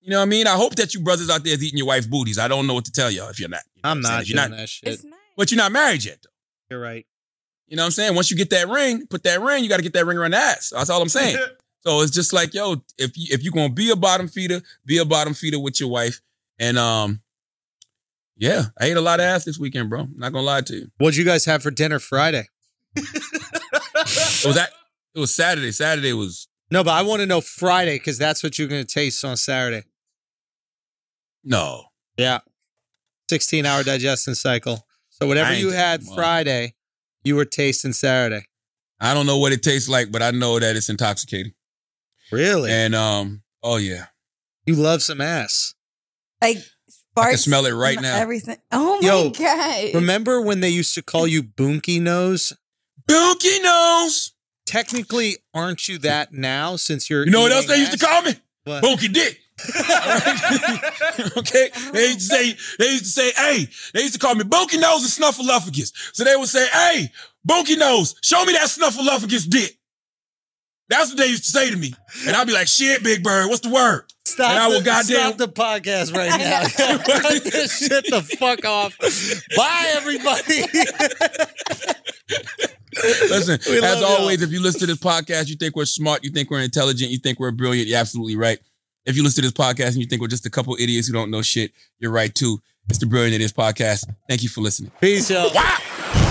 You know what I mean? I hope that you brothers out there is eating your wife's booties. I don't know what to tell y'all if you're not. You know I'm not doing you're not, that shit. It's nice. but you're not married yet, though. You're right. You know what I'm saying? Once you get that ring, put that ring, you got to get that ring around the ass. That's all I'm saying. so it's just like, yo, if you if you're gonna be a bottom feeder, be a bottom feeder with your wife. And um, yeah, I ate a lot of ass this weekend, bro. Not gonna lie to you. What'd you guys have for dinner Friday? Was that it was Saturday. Saturday was No, but I want to know Friday because that's what you're going to taste on Saturday. no. Yeah. 16 hour digestion cycle. So whatever I you had well. Friday, you were tasting Saturday. I don't know what it tastes like, but I know that it's intoxicating. Really? And um, oh yeah. you love some ass. Like I can farts, smell it right now. Everything. Oh my Yo, god! Remember when they used to call you Boonky Nose? Dookie nose. Technically, aren't you that now since you're You know what else they used to call me? What? Bunky Dick. okay, they used to say they used to say, "Hey," they used to call me Bunky Nose and Snuffleupagus. So they would say, "Hey, Bunky Nose, show me that Snuffleupagus dick." That's what they used to say to me, and I'd be like, "Shit, Big Bird, what's the word?" Stop, And I will the, goddamn- stop the podcast right now. Cut this shit the fuck off. Bye, everybody. Listen, We as love y'all. always, if you listen to this podcast, you think we're smart, you think we're intelligent, you think we're brilliant, you're absolutely right. If you listen to this podcast and you think we're just a couple idiots who don't know shit, you're right too. It's the Brilliant Idiots Podcast. Thank you for listening. Peace out. Wow.